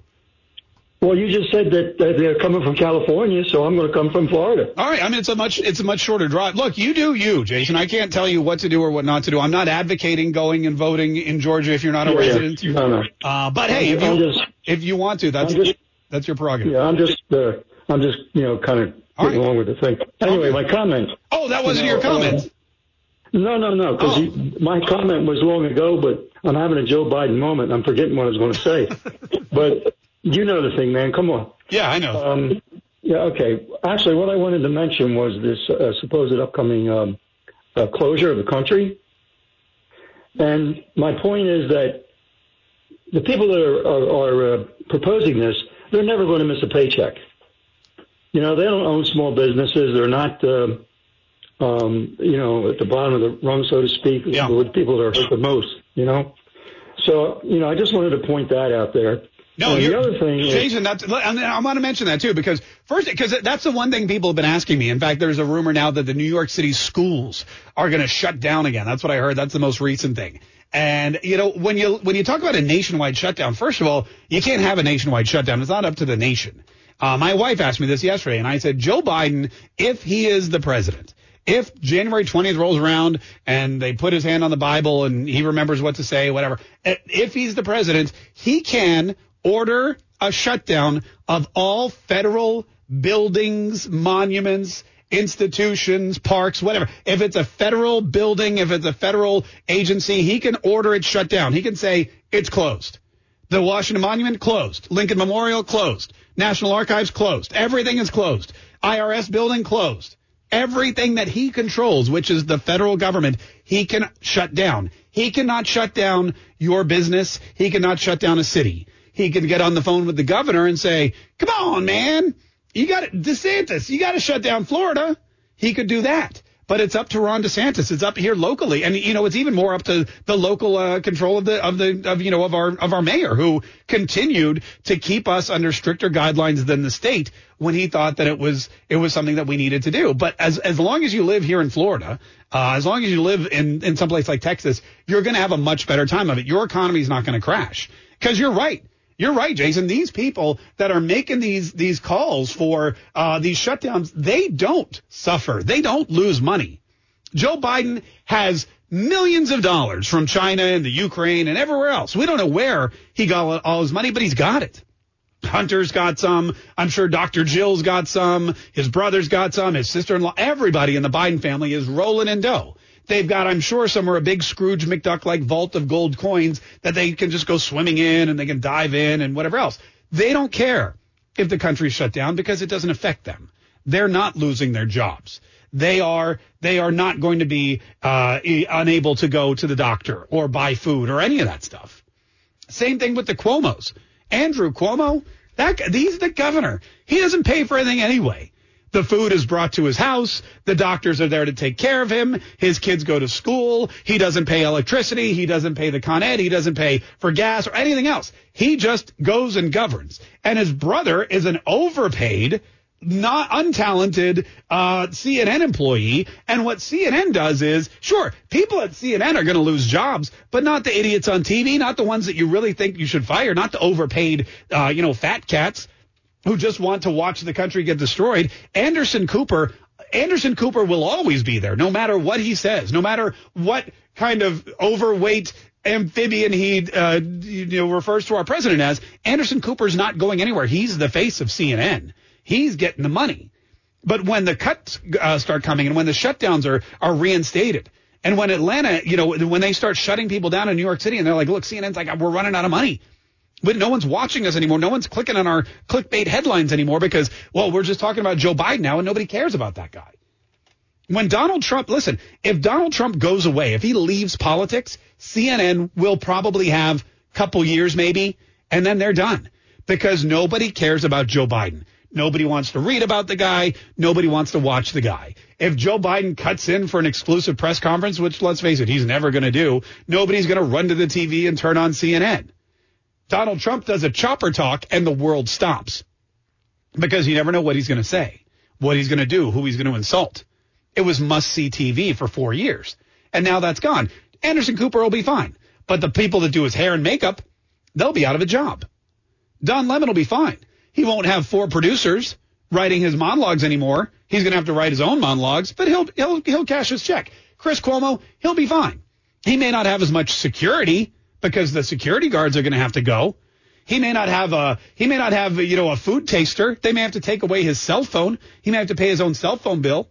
Well, you just said that, that they're coming from California, so I'm going to come from Florida. All right. I mean, it's a much it's a much shorter drive. Look, you do you, Jason. I can't tell you what to do or what not to do. I'm not advocating going and voting in Georgia if you're not a Yeah, yeah. resident. No, no. Uh, but hey, if I'm you just- if you want to, that's just- that's your prerogative. Yeah, I'm just, uh, I'm just, you know, kind of getting along with the thing. Anyway, my comment. Oh, that wasn't You your comment. uh, no, no, no, because my comment was long ago, but I'm having a Joe Biden moment. I'm forgetting what I was going to say. but you know the thing, man. Come on. Yeah, I know. Um, yeah, okay. Actually, what I wanted to mention was this uh, supposed upcoming um, uh, closure of the country. And my point is that the people that are, are, are uh, proposing this, they're never going to miss a paycheck. You know, they don't own small businesses. They're not, uh, um, you know, at the bottom of the rung, so to speak, with the people that are hurt the most, you know? So, you know, I just wanted to point that out there. No, and the other thing Jason, and I want to mention that too because first, because that's the one thing people have been asking me. In fact, there's a rumor now that the New York City schools are going to shut down again. That's what I heard. That's the most recent thing. And you know, when you when you talk about a nationwide shutdown, first of all, you can't have a nationwide shutdown. It's not up to the nation. Uh, my wife asked me this yesterday, and I said, Joe Biden, if he is the president, if January 20th rolls around and they put his hand on the Bible and he remembers what to say, whatever, eh, if he's the president, he can order a shutdown of all federal buildings, monuments, institutions, parks, whatever. If it's a federal building, if it's a federal agency, he can order it shut down. He can say it's closed. The Washington Monument closed. Lincoln Memorial closed. National Archives closed. Everything is closed. IRS building closed. Everything that he controls, which is the federal government, he can shut down. He cannot shut down your business. He cannot shut down a city. He can get on the phone with the governor and say, come on, man. You got to, DeSantis, you got to shut down Florida. He could do that. But it's up to Ron DeSantis. It's up here locally, and you know it's even more up to the local uh, control of the of the of you know of our of our mayor who continued to keep us under stricter guidelines than the state when he thought that it was it was something that we needed to do. But as as long as you live here in Florida, uh, as long as you live in in some place like Texas, you're going to have a much better time of it. Your economy is not going to crash because you're right. You're right, Jason. These people that are making these these calls for uh, these shutdowns, they don't suffer. They don't lose money. Joe Biden has millions of dollars from China and the Ukraine and everywhere else. We don't know where he got all his money, but he's got it. Hunter's got some. I'm sure Dr. Jill's got some. His brother's got some. His sister-in-law. Everybody in the Biden family is rolling in dough. They've got, I'm sure, somewhere a big Scrooge McDuck like vault of gold coins that they can just go swimming in and they can dive in and whatever else. They don't care if the country's shut down because it doesn't affect them. They're not losing their jobs. They are they are not going to be uh, unable to go to the doctor or buy food or any of that stuff. Same thing with the Cuomo's. Andrew Cuomo, that he's the governor. He doesn't pay for anything anyway. The food is brought to his house. The doctors are there to take care of him. His kids go to school. He doesn't pay electricity. He doesn't pay the Con Ed. He doesn't pay for gas or anything else. He just goes and governs. And his brother is an overpaid, not untalented uh, CNN employee. And what CNN does is, sure, people at CNN are going to lose jobs, but not the idiots on TV, not the ones that you really think you should fire, not the overpaid, uh, you know, fat cats who just want to watch the country get destroyed. Anderson Cooper, Anderson Cooper will always be there, no matter what he says, no matter what kind of overweight amphibian he uh, you know refers to our president as. Anderson Cooper's not going anywhere. He's the face of CNN. He's getting the money. But when the cuts uh, start coming and when the shutdowns are are reinstated, and when Atlanta, you know, when they start shutting people down in New York City, and they're like, look, CNN's like, we're running out of money. But no one's watching us anymore. No one's clicking on our clickbait headlines anymore because, well, we're just talking about Joe Biden now and nobody cares about that guy. When Donald Trump, listen, if Donald Trump goes away, if he leaves politics, CNN will probably have a couple years maybe, and then they're done because nobody cares about Joe Biden. Nobody wants to read about the guy. Nobody wants to watch the guy. If Joe Biden cuts in for an exclusive press conference, which let's face it, he's never going to do, nobody's going to run to the TV and turn on CNN. Donald Trump does a chopper talk and the world stops because you never know what he's going to say, what he's going to do, who he's going to insult. It was must see TV for four years. And now that's gone. Anderson Cooper will be fine. But the people that do his hair and makeup, they'll be out of a job. Don Lemon will be fine. He won't have four producers writing his monologues anymore. He's going to have to write his own monologues, but he'll, he'll, he'll cash his check. Chris Cuomo, he'll be fine. He may not have as much security because the security guards are going to have to go. He may not have a, he may not have, you know, a food taster. They may have to take away his cell phone. He may have to pay his own cell phone bill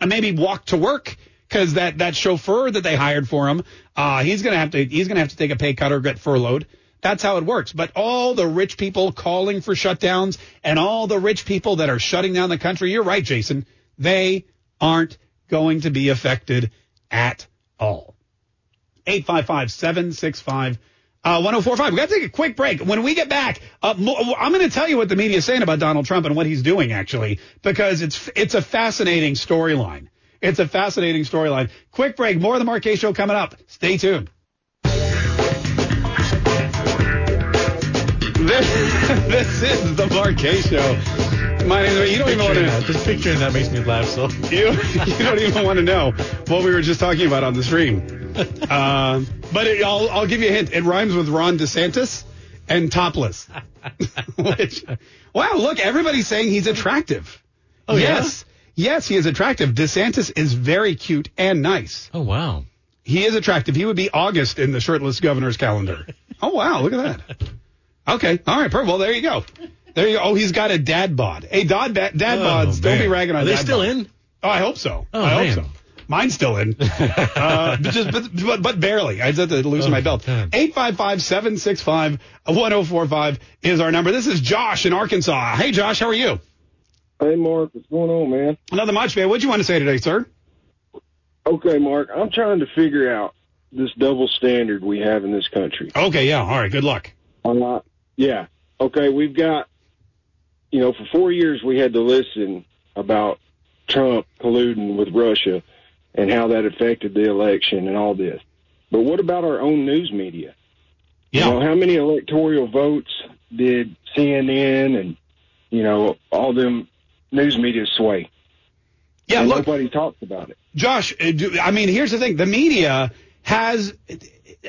and maybe walk to work because that, that chauffeur that they hired for him, uh, he's going to have to, he's going to have to take a pay cut or get furloughed. That's how it works. But all the rich people calling for shutdowns and all the rich people that are shutting down the country, you're right, Jason, they aren't going to be affected at all. 855 765 1045. We got to take a quick break. When we get back, uh, I'm going to tell you what the media is saying about Donald Trump and what he's doing, actually, because it's it's a fascinating storyline. It's a fascinating storyline. Quick break. More of the Mark Show coming up. Stay tuned. This, this is the Mark Show. My name is, you don't even want to Just picturing that makes me laugh. So you you don't even want to know what we were just talking about on the stream. Uh, but it, I'll I'll give you a hint. It rhymes with Ron DeSantis and topless. Which, wow, look, everybody's saying he's attractive. Oh, yeah? yes, yes, he is attractive. DeSantis is very cute and nice. Oh wow. He is attractive. He would be August in the shirtless governor's calendar. Oh wow, look at that. Okay, all right, perfect. Well, there you go. There you go. Oh, he's got a dad bod. Hey, dad, dad Oh, bods. Don't be ragging on. Are they dad still bod. in? Oh, I hope so. Oh, I man. hope so. Mine's still in, uh, but just but, but, but barely. I just have to loosen Oh, my belt. God. 855-765-1045 is our number. This is Josh in Arkansas. Hey, Josh, how are you? Hey, Mark, what's going on, man? Nothing much, man. What'd you want to say today, sir? Okay, Mark, I'm trying to figure out this double standard we have in this country. Okay, yeah. All right. Good luck. Uh, yeah. Okay, we've got, you know, for four years we had to listen about Trump colluding with Russia and how that affected the election and all this. But what about our own news media? Yeah. You know, how many electoral votes did CNN and, you know, all them news media sway? Yeah, And look, nobody talks about it. Josh, uh, I mean, here's the thing. The media has,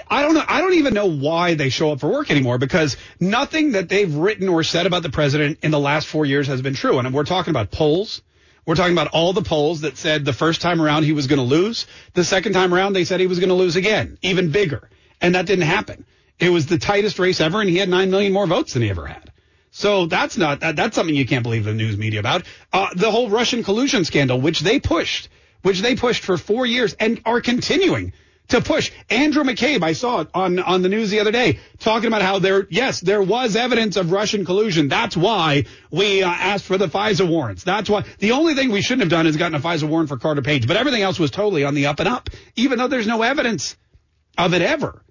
I don't know, I don't even know why they show up for work anymore because nothing that they've written or said about the president in the last four years has been true. And we're talking about polls. We're talking about all the polls that said the first time around he was going to lose. The second time around they said he was going to lose again, even bigger. And that didn't happen. It was the tightest race ever and he had 9 million more votes than he ever had. So that's not that, that's something you can't believe the news media about. Uh, the whole Russian collusion scandal, which they pushed, which they pushed for four years and are continuing to push. Andrew McCabe, I saw it on on the news the other day, talking about how there, yes, there was evidence of Russian collusion. That's why we uh, asked for the FISA warrants. That's why the only thing we shouldn't have done is gotten a FISA warrant for Carter Page, but everything else was totally on the up and up, even though there's no evidence of it ever.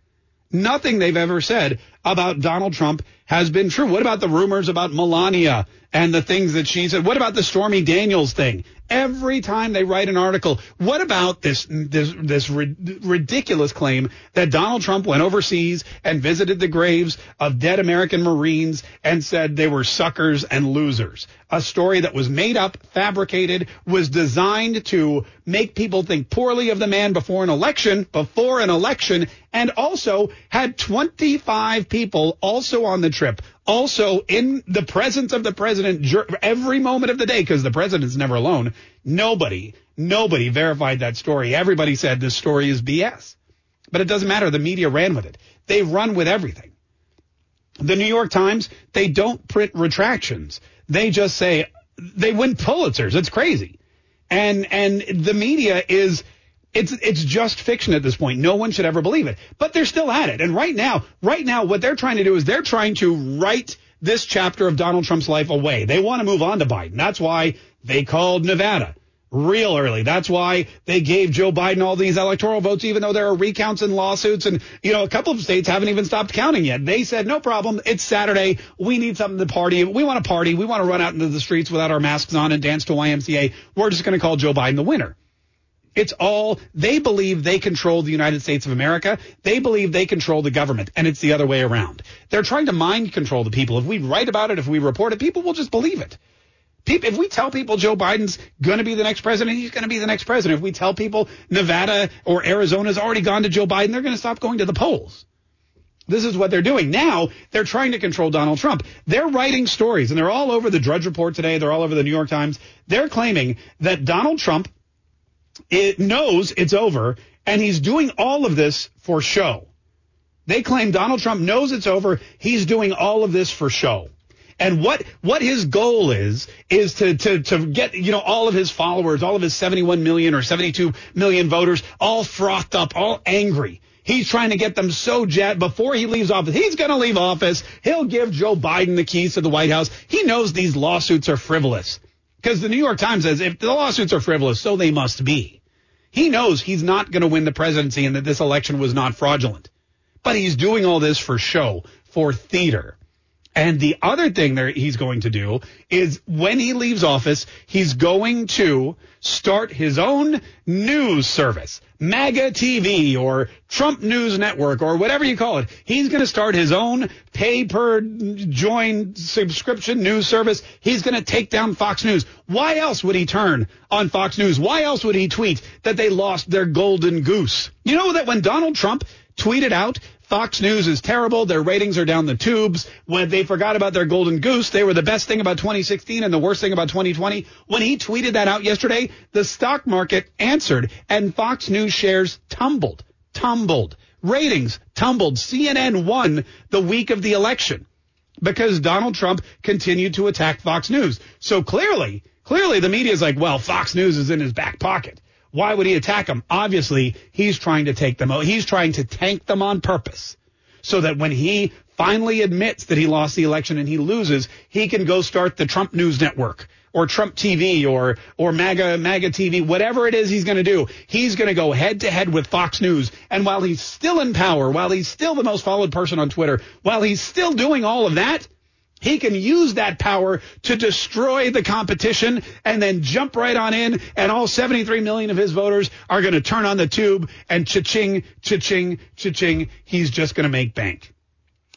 Nothing they've ever said about Donald Trump has been true. What about the rumors about Melania and the things that she said? What about the Stormy Daniels thing? Every time they write an article, what about this this this ri- ridiculous claim that Donald Trump went overseas and visited the graves of dead American Marines and said they were suckers and losers? A story that was made up, fabricated, was designed to make people think poorly of the man before an election, before an election, and also had 25 people also on the trip, also in the presence of the president every moment of the day, because the president's never alone. Nobody, nobody verified that story. Everybody said this story is BS. But it doesn't matter. The media ran with it. They run with everything. The New York Times, they don't print retractions. They just say they win Pulitzers. It's crazy. And and the media is It's it's just fiction at this point. No one should ever believe it. But they're still at it. And right now, right now, what they're trying to do is they're trying to write this chapter of Donald Trump's life away. They want to move on to Biden. That's why they called Nevada real early. That's why they gave Joe Biden all these electoral votes, even though there are recounts and lawsuits. And, you know, a couple of states haven't even stopped counting yet. They said, no problem. It's Saturday. We need something to party. We want to party. We want to run out into the streets without our masks on and dance to YMCA. We're just going to call Joe Biden the winner. It's all, they believe they control the United States of America. They believe they control the government, and it's the other way around. They're trying to mind control the people. If we write about it, if we report it, people will just believe it. People, if we tell people Joe Biden's going to be the next president, he's going to be the next president. If we tell people Nevada or Arizona's already gone to Joe Biden, they're going to stop going to the polls. This is what they're doing. Now they're trying to control Donald Trump. They're writing stories and they're all over the Drudge Report today. They're all over the New York Times. They're claiming that Donald Trump it knows it's over and he's doing all of this for show. They claim Donald Trump knows it's over. He's doing all of this for show. And what what his goal is is to to to get you know all of his followers, all of his 71 million or 72 million voters, all frothed up, all angry. He's trying to get them so jet before he leaves office. He's going to leave office. He'll give Joe Biden the keys to the White House. He knows these lawsuits are frivolous because the New York Times says if the lawsuits are frivolous, so they must be. He knows he's not going to win the presidency and that this election was not fraudulent. But he's doing all this for show, for theater. And the other thing that he's going to do is when he leaves office, he's going to start his own news service, MAGA TV or Trump News Network or whatever you call it. He's going to start his own pay per join subscription news service. He's going to take down Fox News. Why else would he turn on Fox News? Why else would he tweet that they lost their golden goose? You know that when Donald Trump tweeted out Fox News is terrible. Their ratings are down the tubes. When they forgot about their golden goose, they were the best thing about 2016 and the worst thing about 2020. When he tweeted that out yesterday, the stock market answered and Fox News shares tumbled, tumbled. Ratings tumbled. CNN won the week of the election because Donald Trump continued to attack Fox News. So clearly, clearly the media is like, well, Fox News is in his back pocket. Why would he attack them? Obviously, he's trying to take them out. He's trying to tank them on purpose so that when he finally admits that he lost the election and he loses, he can go start the Trump News Network or Trump TV or or MAGA MAGA TV, whatever it is he's going to do. He's going to go head to head with Fox News. And while he's still in power, while he's still the most followed person on Twitter, while he's still doing all of that, he can use that power to destroy the competition and then jump right on in, and all 73 million of his voters are going to turn on the tube and cha-ching, cha-ching, cha-ching. He's just going to make bank.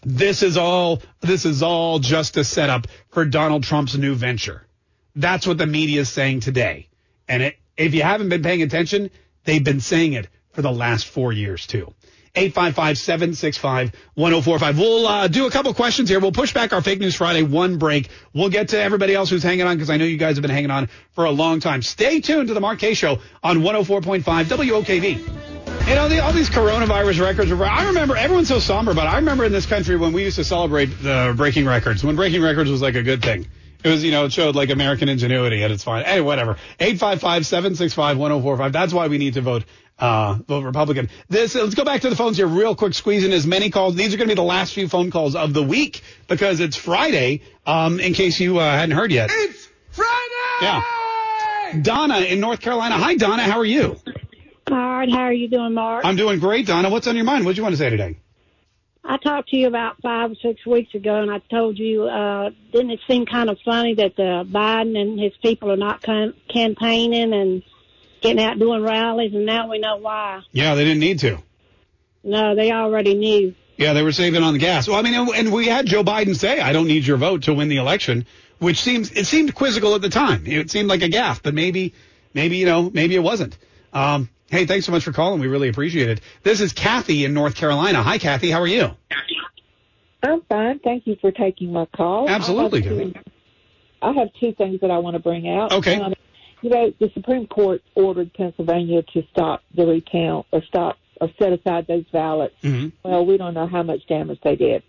This is all, this is all just a setup for Donald Trump's new venture. That's what the media is saying today. And it, if you haven't been paying attention, they've been saying it for the last four years too. 855-765-1045. We'll uh, do a couple questions here. We'll push back our Fake News Friday one break. We'll get to everybody else who's hanging on because I know you guys have been hanging on for a long time. Stay tuned to the Mark Kaye Show on 104.5 WOKV. You know, the, all these coronavirus records. I remember everyone's so somber, but I remember in this country when we used to celebrate the breaking records, when breaking records was like a good thing. It was, you know, it showed like American ingenuity at its fine. Hey, whatever. 855-765-1045. That's why we need to vote uh, vote Republican. This, let's go back to the phones here real quick, squeezing as many calls. These are going to be the last few phone calls of the week because it's Friday, um, in case you uh, hadn't heard yet. It's Friday! Yeah. Donna in North Carolina. Hi, Donna. How are you? All right. How are you doing, Mark? I'm doing great, Donna. What's on your mind? What do you want to say today? I talked to you about five or six weeks ago, and I told you, uh, didn't it seem kind of funny that uh, Biden and his people are not cam- campaigning and getting out doing rallies, and now we know why. Yeah, they didn't need to. No, they already knew. Yeah, they were saving on the gas. Well, I mean, and we had Joe Biden say, "I don't need your vote to win the election," which seems it seemed quizzical at the time. It seemed like a gaffe, but maybe, maybe you know, maybe it wasn't. Um, hey, thanks so much for calling. We really appreciate it. This is Kathy in North Carolina. Hi, Kathy. How are you? I'm fine. Thank you for taking my call. Absolutely, I have two, I have two things that I want to bring out. Okay. Um, you know, the Supreme Court ordered Pennsylvania to stop the recount or stop or set aside those ballots. Mm-hmm. Well, we don't know how much damage they did.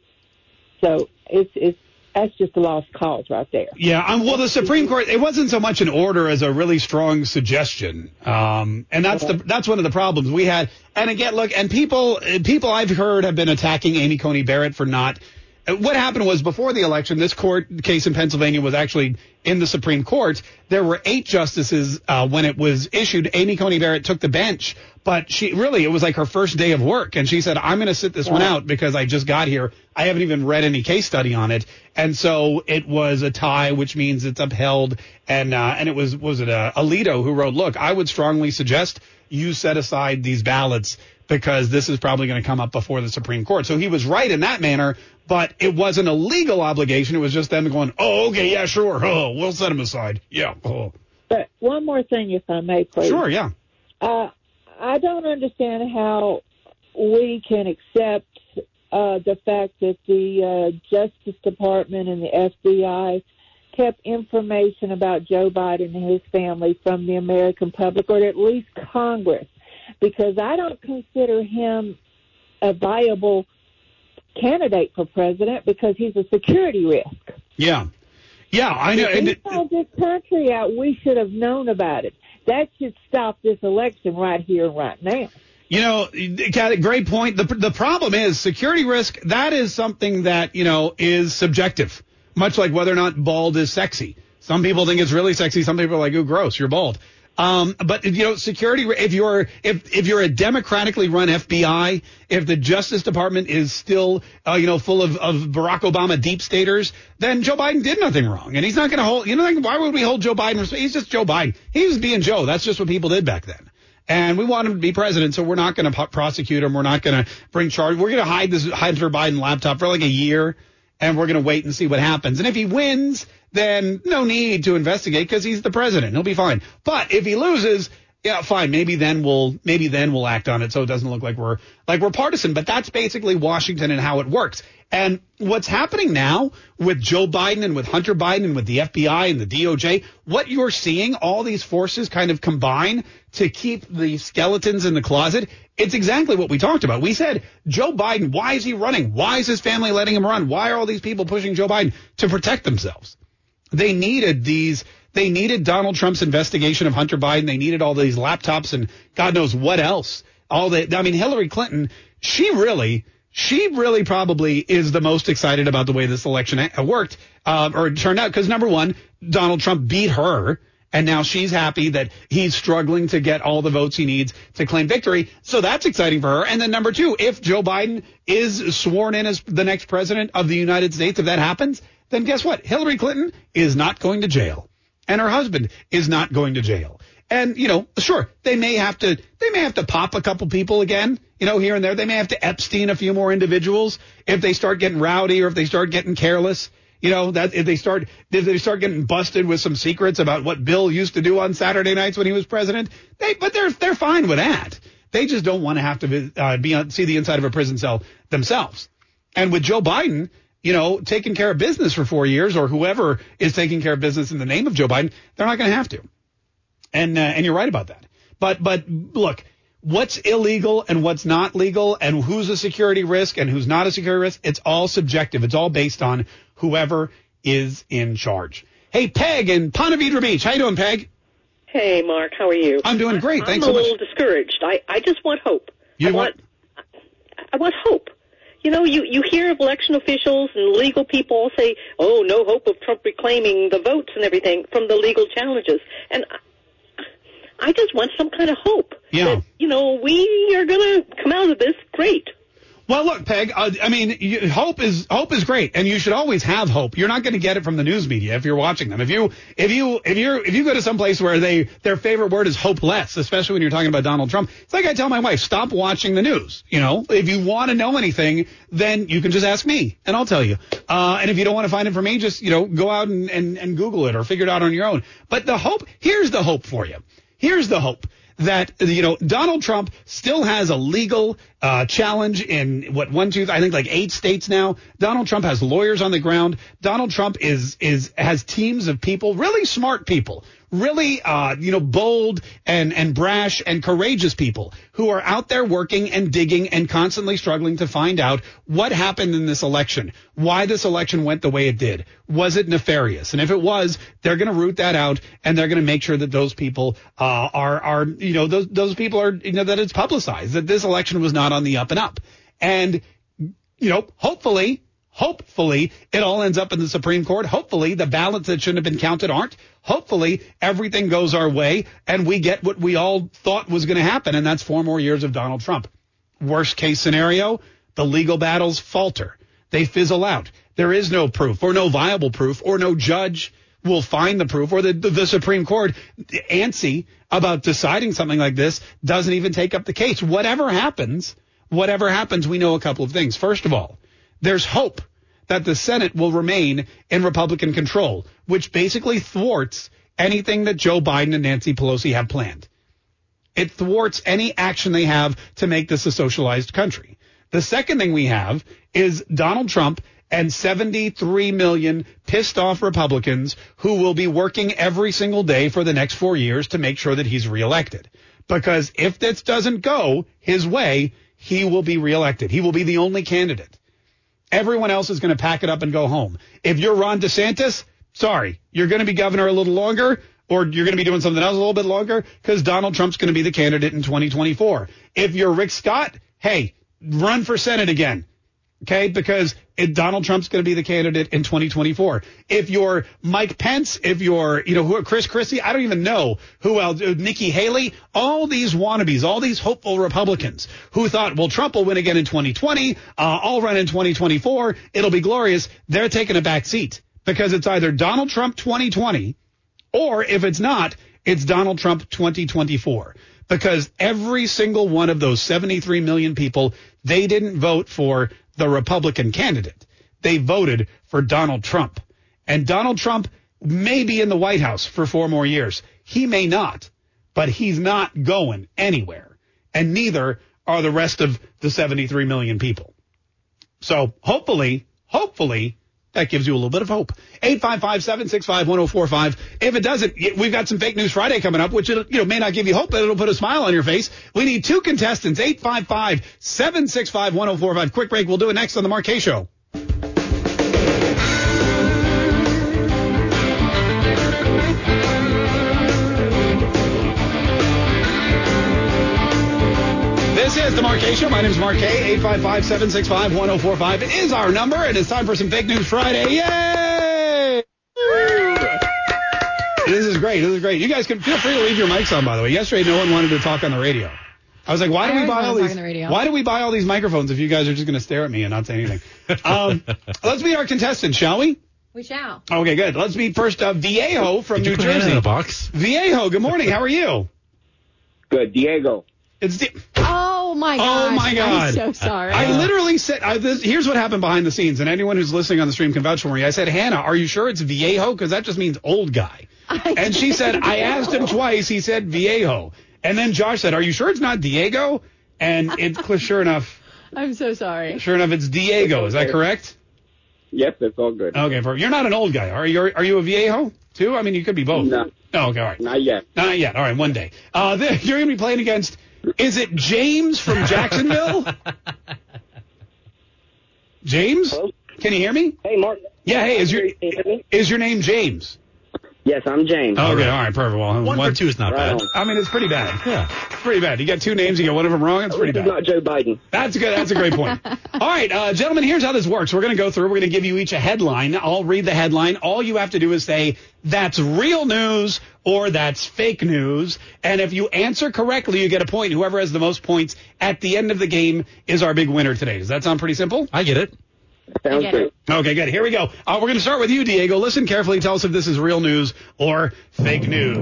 So it's it's that's just a lost cause right there. Yeah, um, well, the Supreme Court it wasn't so much an order as a really strong suggestion, um, and that's the that's one of the problems we had. And again, look, and people people I've heard have been attacking Amy Coney Barrett for not. What happened was before the election, this court case in Pennsylvania was actually in the Supreme Court. There were eight justices uh, when it was issued. Amy Coney Barrett took the bench, but she really it was like her first day of work, and she said, "I'm going to sit this one out because I just got here. I haven't even read any case study on it." And so it was a tie, which means it's upheld. And uh, and it was was it uh, Alito who wrote, "Look, I would strongly suggest you set aside these ballots." Because this is probably going to come up before the Supreme Court. So he was right in that manner, but it wasn't a legal obligation. It was just them going, oh, okay, yeah, sure. Oh, we'll set him aside. Yeah. Oh. But one more thing, if I may, please. Sure, yeah. Uh, I don't understand how we can accept uh, the fact that the uh, Justice Department and the FBI kept information about Joe Biden and his family from the American public, or at least Congress, because I don't consider him a viable candidate for president because he's a security risk. Yeah. Yeah, I know. If And we it- sold this country out, we should have known about it. That should stop this election right here, right now. You know, great point. The the problem is security risk. That is something that you know is subjective, much like whether or not bald is sexy. Some people think it's really sexy. Some people are like, "Ooh, gross, you're bald." Um, but you know, security. If you're if if you're a democratically run FBI, if the Justice Department is still uh, you know full of, of Barack Obama deep staters, then Joe Biden did nothing wrong, and he's not going to hold. You know, like, why would we hold Joe Biden? He's just Joe Biden. He was being Joe. That's just what people did back then. And we want him to be president, so we're not going to prosecute him. We're not going to bring charge. We're going to hide this Hunter Biden laptop for like a year, and we're going to wait and see what happens. And if he wins, then no need to investigate because he's the president. He'll be fine. But if he loses, yeah, fine. Maybe then we'll maybe then we'll act on it so it doesn't look like we're like we're partisan. But that's basically Washington and how it works. And what's happening now with Joe Biden and with Hunter Biden and with the FBI and the DOJ, what you're seeing, all these forces kind of combine to keep the skeletons in the closet. It's exactly what we talked about. We said, Joe Biden, why is he running? Why is his family letting him run? Why are all these people pushing Joe Biden to protect themselves? They needed these. They needed Donald Trump's investigation of Hunter Biden. They needed all these laptops and God knows what else. All the. I mean, Hillary Clinton. She really. She really probably is the most excited about the way this election worked uh, or turned out because number one, Donald Trump beat her. And now she's happy that he's struggling to get all the votes he needs to claim victory. So that's exciting for her. And then number two, if Joe Biden is sworn in as the next president of the United States, if that happens, then guess what? Hillary Clinton is not going to jail. And her husband is not going to jail. And, you know, sure, they may have to, they may have to pop a couple people again, you know, here and there. They may have to Epstein a few more individuals if they start getting rowdy or if they start getting careless. You know, that if they start, if they start getting busted with some secrets about what Bill used to do on Saturday nights when he was president, they, but they're, they're fine with that. They just don't want to have to uh, be on, see the inside of a prison cell themselves. And with Joe Biden, you know, taking care of business for four years or whoever is taking care of business in the name of Joe Biden, they're not going to have to. And, uh, and you're right about that. But, but look, what's illegal and what's not legal and who's a security risk and who's not a security risk, it's all subjective. It's all based on whoever is in charge. Hey, Peg in Ponte Vedra Beach. How you doing, Peg? Hey, Mark, how are you? I'm doing great. Thanks I'm so a little discouraged. I, I just want hope. You I want, I want hope. You know, you, you hear of election officials and legal people say, oh, no hope of Trump reclaiming the votes and everything from the legal challenges. And I, I just want some kind of hope. Yeah. That, you know, we are going to come out of this great. Well, look, Peg. Uh, I mean, you, hope is hope is great, and you should always have hope. You're not going to get it from the news media if you're watching them. If you if you if you if you go to some place where they their favorite word is hopeless, especially when you're talking about Donald Trump, it's like I tell my wife, stop watching the news. You know, if you want to know anything, then you can just ask me, and I'll tell you. Uh, and if you don't want to find it from me, just you know, go out and, and and Google it or figure it out on your own. But the hope here's the hope for you. Here's the hope that you know Donald Trump still has a legal uh, challenge in what one two I think like eight states now. Donald Trump has lawyers on the ground. Donald Trump is is has teams of people, really smart people, really, uh, you know, bold and, and brash and courageous people who are out there working and digging and constantly struggling to find out what happened in this election, why this election went the way it did. Was it nefarious? And if it was, they're going to root that out and they're going to make sure that those people, uh, are, are, you know, those, those people are, you know, that it's publicized, that this election was not on the up and up. And, you know, hopefully, hopefully it all ends up in the Supreme Court. Hopefully the ballots that shouldn't have been counted aren't. Hopefully everything goes our way and we get what we all thought was going to happen. And that's four more years of Donald Trump. Worst case scenario, the legal battles falter. They fizzle out. There is no proof or no viable proof or no judge will find the proof or the, the, Supreme Court antsy about deciding something like this doesn't even take up the case. Whatever happens, whatever happens, we know a couple of things. First of all, there's hope that the Senate will remain in Republican control, which basically thwarts anything that Joe Biden and Nancy Pelosi have planned. It thwarts any action they have to make this a socialized country. The second thing we have is Donald Trump and 73 million pissed off Republicans who will be working every single day for the next four years to make sure that he's reelected. Because if this doesn't go his way, he will be reelected. He will be the only candidate. Everyone else is going to pack it up and go home. If you're Ron DeSantis, sorry, you're going to be governor a little longer or you're going to be doing something else a little bit longer because Donald Trump's going to be the candidate in 2024. If you're Rick Scott, hey, run for Senate again. Okay, because it, Donald Trump's going to be the candidate in 2024. If you're Mike Pence, if you're, you know, who, Chris Christie, I don't even know who else, uh, Nikki Haley, all these wannabes, all these hopeful Republicans who thought, well, Trump will win again in 2020, uh, I'll run in 2024, it'll be glorious. They're taking a back seat because it's either Donald Trump 2020 or if it's not, it's Donald Trump 2024 because every single one of those 73 million people, they didn't vote for the Republican candidate. They voted for Donald Trump. And Donald Trump may be in the White House for four more years. He may not, but he's not going anywhere. And neither are the rest of the 73 million people. So hopefully, hopefully, that gives you a little bit of hope. 855-765-1045. If it doesn't, we've got some fake news Friday coming up, which you know may not give you hope, but it'll put a smile on your face. We need two contestants. 855-765-1045. Quick break. We'll do it next on the Mark Kaye Show. This is the Mark Kaye Show. My name is Mark Kaye. 855-765-1045 is our number, and it's time for some Fake News Friday. Yay! This is great. This is great. You guys can feel free to leave your mics on, by the way. Yesterday, no one wanted to talk on the radio. I was like, why do we buy all these? Why do we buy all these microphones if you guys are just going to stare at me and not say anything? Um, let's meet our contestants, shall we? We shall. Okay, good. Let's meet first uh, Viejo from New put Hannah Jersey. in a box? Viejo, good morning. How are you? Good, Diego. It's Di- my god. Oh my God! I'm so sorry. I literally said, I, this, "Here's what happened behind the scenes," and anyone who's listening on the stream can vouch for me. I said, "Hannah, are you sure it's Viejo? Because that just means old guy." And she said, "I asked him twice. He said Viejo." And then Josh said, "Are you sure it's not Diego?" And it's sure enough, I'm so sorry. sure enough, it's Diego. Is that correct? Yes, it's all good. Okay, perfect. You're not an old guy, are you? Are you a Viejo too? I mean, you could be both. No. Oh, okay, all right. Not yet. Not yet. All right, one day. Uh, you're going to be playing against. Is it James from Jacksonville? James, can you hear me? Hey, Mark. Yeah. Hey, is your Can you hear me? is your name James? Yes, I'm James. Okay, all right, perfect. Well, One for two is not Right bad. on. I mean, it's pretty bad. Yeah, it's pretty bad. You got two names, you get one of them wrong. It's pretty bad. not Joe Biden. That's good. That's a great point. All right, uh, gentlemen, here's how this works. We're going to go through. We're going to give you each a headline. I'll read the headline. All you have to do is say that's real news or that's fake news. And if you answer correctly, you get a point. Whoever has the most points at the end of the game is our big winner today. Does that sound pretty simple? I get it. Sounds good. Okay, good. Here we go. Uh, we're going to start with you, Diego. Listen carefully. Tell us if this is real news or fake news.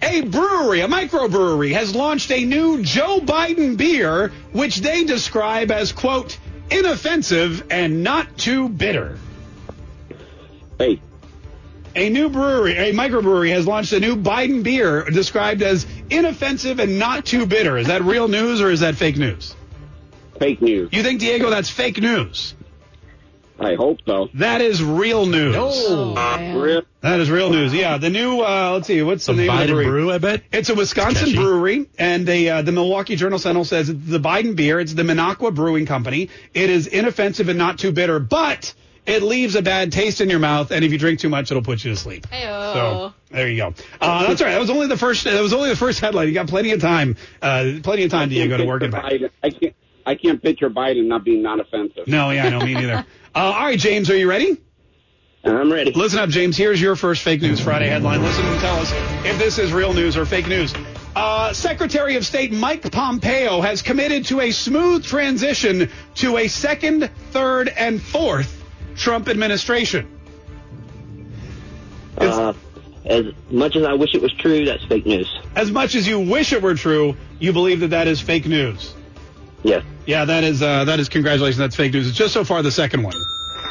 A brewery, a microbrewery, has launched a new Joe Biden beer, which they describe as, quote, inoffensive and not too bitter. Hey, A new brewery, a microbrewery, has launched a new Biden beer described as inoffensive and not too bitter. Is that real news or is that fake news? fake news. You think, Diego, that's fake news? I hope so. That is real news. Oh, Rip. That is real news. Yeah, the new. Uh, let's see, what's the Some name of the brewery? brew, I bet. It's a Wisconsin Sketchy. brewery, and they, uh, the Milwaukee Journal Sentinel says it's the Biden beer. It's the Minocqua Brewing Company. It is inoffensive and not too bitter, but it leaves a bad taste in your mouth, and if you drink too much, it'll put you to sleep. So there you go. Uh, that's all right. That was only the first. That was only the first headline. You got plenty of time. Uh, plenty of time, to go to work it back. Biden. I can't. I can't picture Biden not being non-offensive. No, yeah, no, me neither. Uh, all right, James, are you ready? I'm ready. Listen up, James. Here's your first fake news Friday headline. Listen and tell us if this is real news or fake news. Uh, Secretary of State Mike Pompeo has committed to a smooth transition to a second, third, and fourth Trump administration. Uh, as much as I wish it was true, that's fake news. As much as you wish it were true, you believe that that is fake news. Yes. Yeah, that is uh, that is congratulations. That's fake news. It's just so far the second one.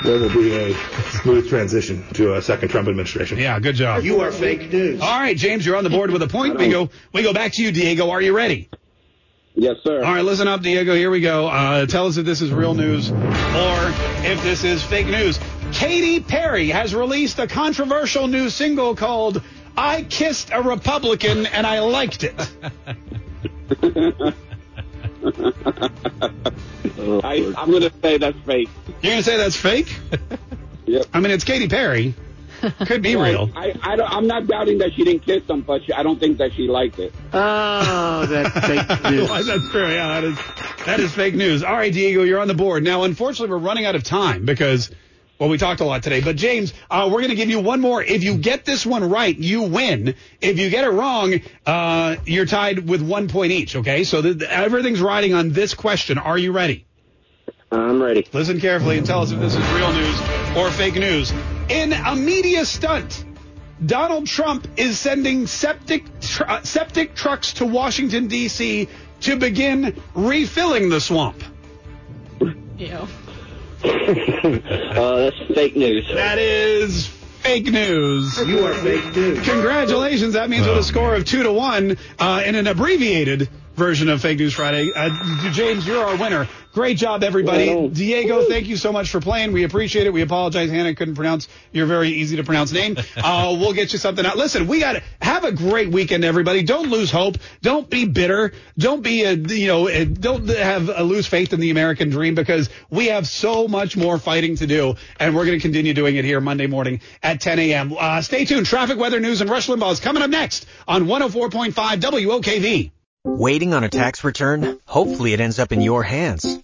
There will be a smooth transition to a second Trump administration. Yeah, good job. You are fake news. All right, James, you're on the board with a point. We go we go back to you, Diego. Are you ready? Yes, sir. All right, listen up, Diego. Here we go. Uh, tell us if this is real news or if this is fake news. Katy Perry has released a controversial new single called I Kissed a Republican and I Liked It. I, I'm going to say that's fake. You're going to say that's fake? Yep. I mean, it's Katy Perry. Could be Well, real. I, I don't, I'm not doubting that she didn't kiss him, but she, I don't think that she liked it. Oh, that's fake news. Why, that's true. Yeah, that is that is fake news. All right, Diego, you're on the board. Now, unfortunately, we're running out of time because well, we talked a lot today. But James, uh, we're going to give you one more. If you get this one right, you win. If you get it wrong, uh, you're tied with one point each. Okay, so th- everything's riding on this question. Are you ready? I'm ready. Listen carefully and tell us if this is real news or fake news. In a media stunt, Donald Trump is sending septic tr- uh, septic trucks to Washington D.C. to begin refilling the swamp. Ew. uh, that's fake news. That is fake news. You are fake news. Congratulations. That means with a score of two to one uh, in an abbreviated version of Fake News Friday. Uh, James, you're our winner. Great job, everybody. Well, Diego, thank you so much for playing. We appreciate it. We apologize. Hannah couldn't pronounce your very easy to pronounce name. Uh, we'll get you something out. Listen, we got to have a great weekend, everybody. Don't lose hope. Don't be bitter. Don't be, a, you know, a, don't have a lose faith in the American dream because we have so much more fighting to do, and we're going to continue doing it here Monday morning at 10 a.m. Uh, stay tuned. Traffic, weather, news, and Rush Limbaugh is coming up next on 104.5 WOKV. Waiting on a tax return? Hopefully it ends up in your hands.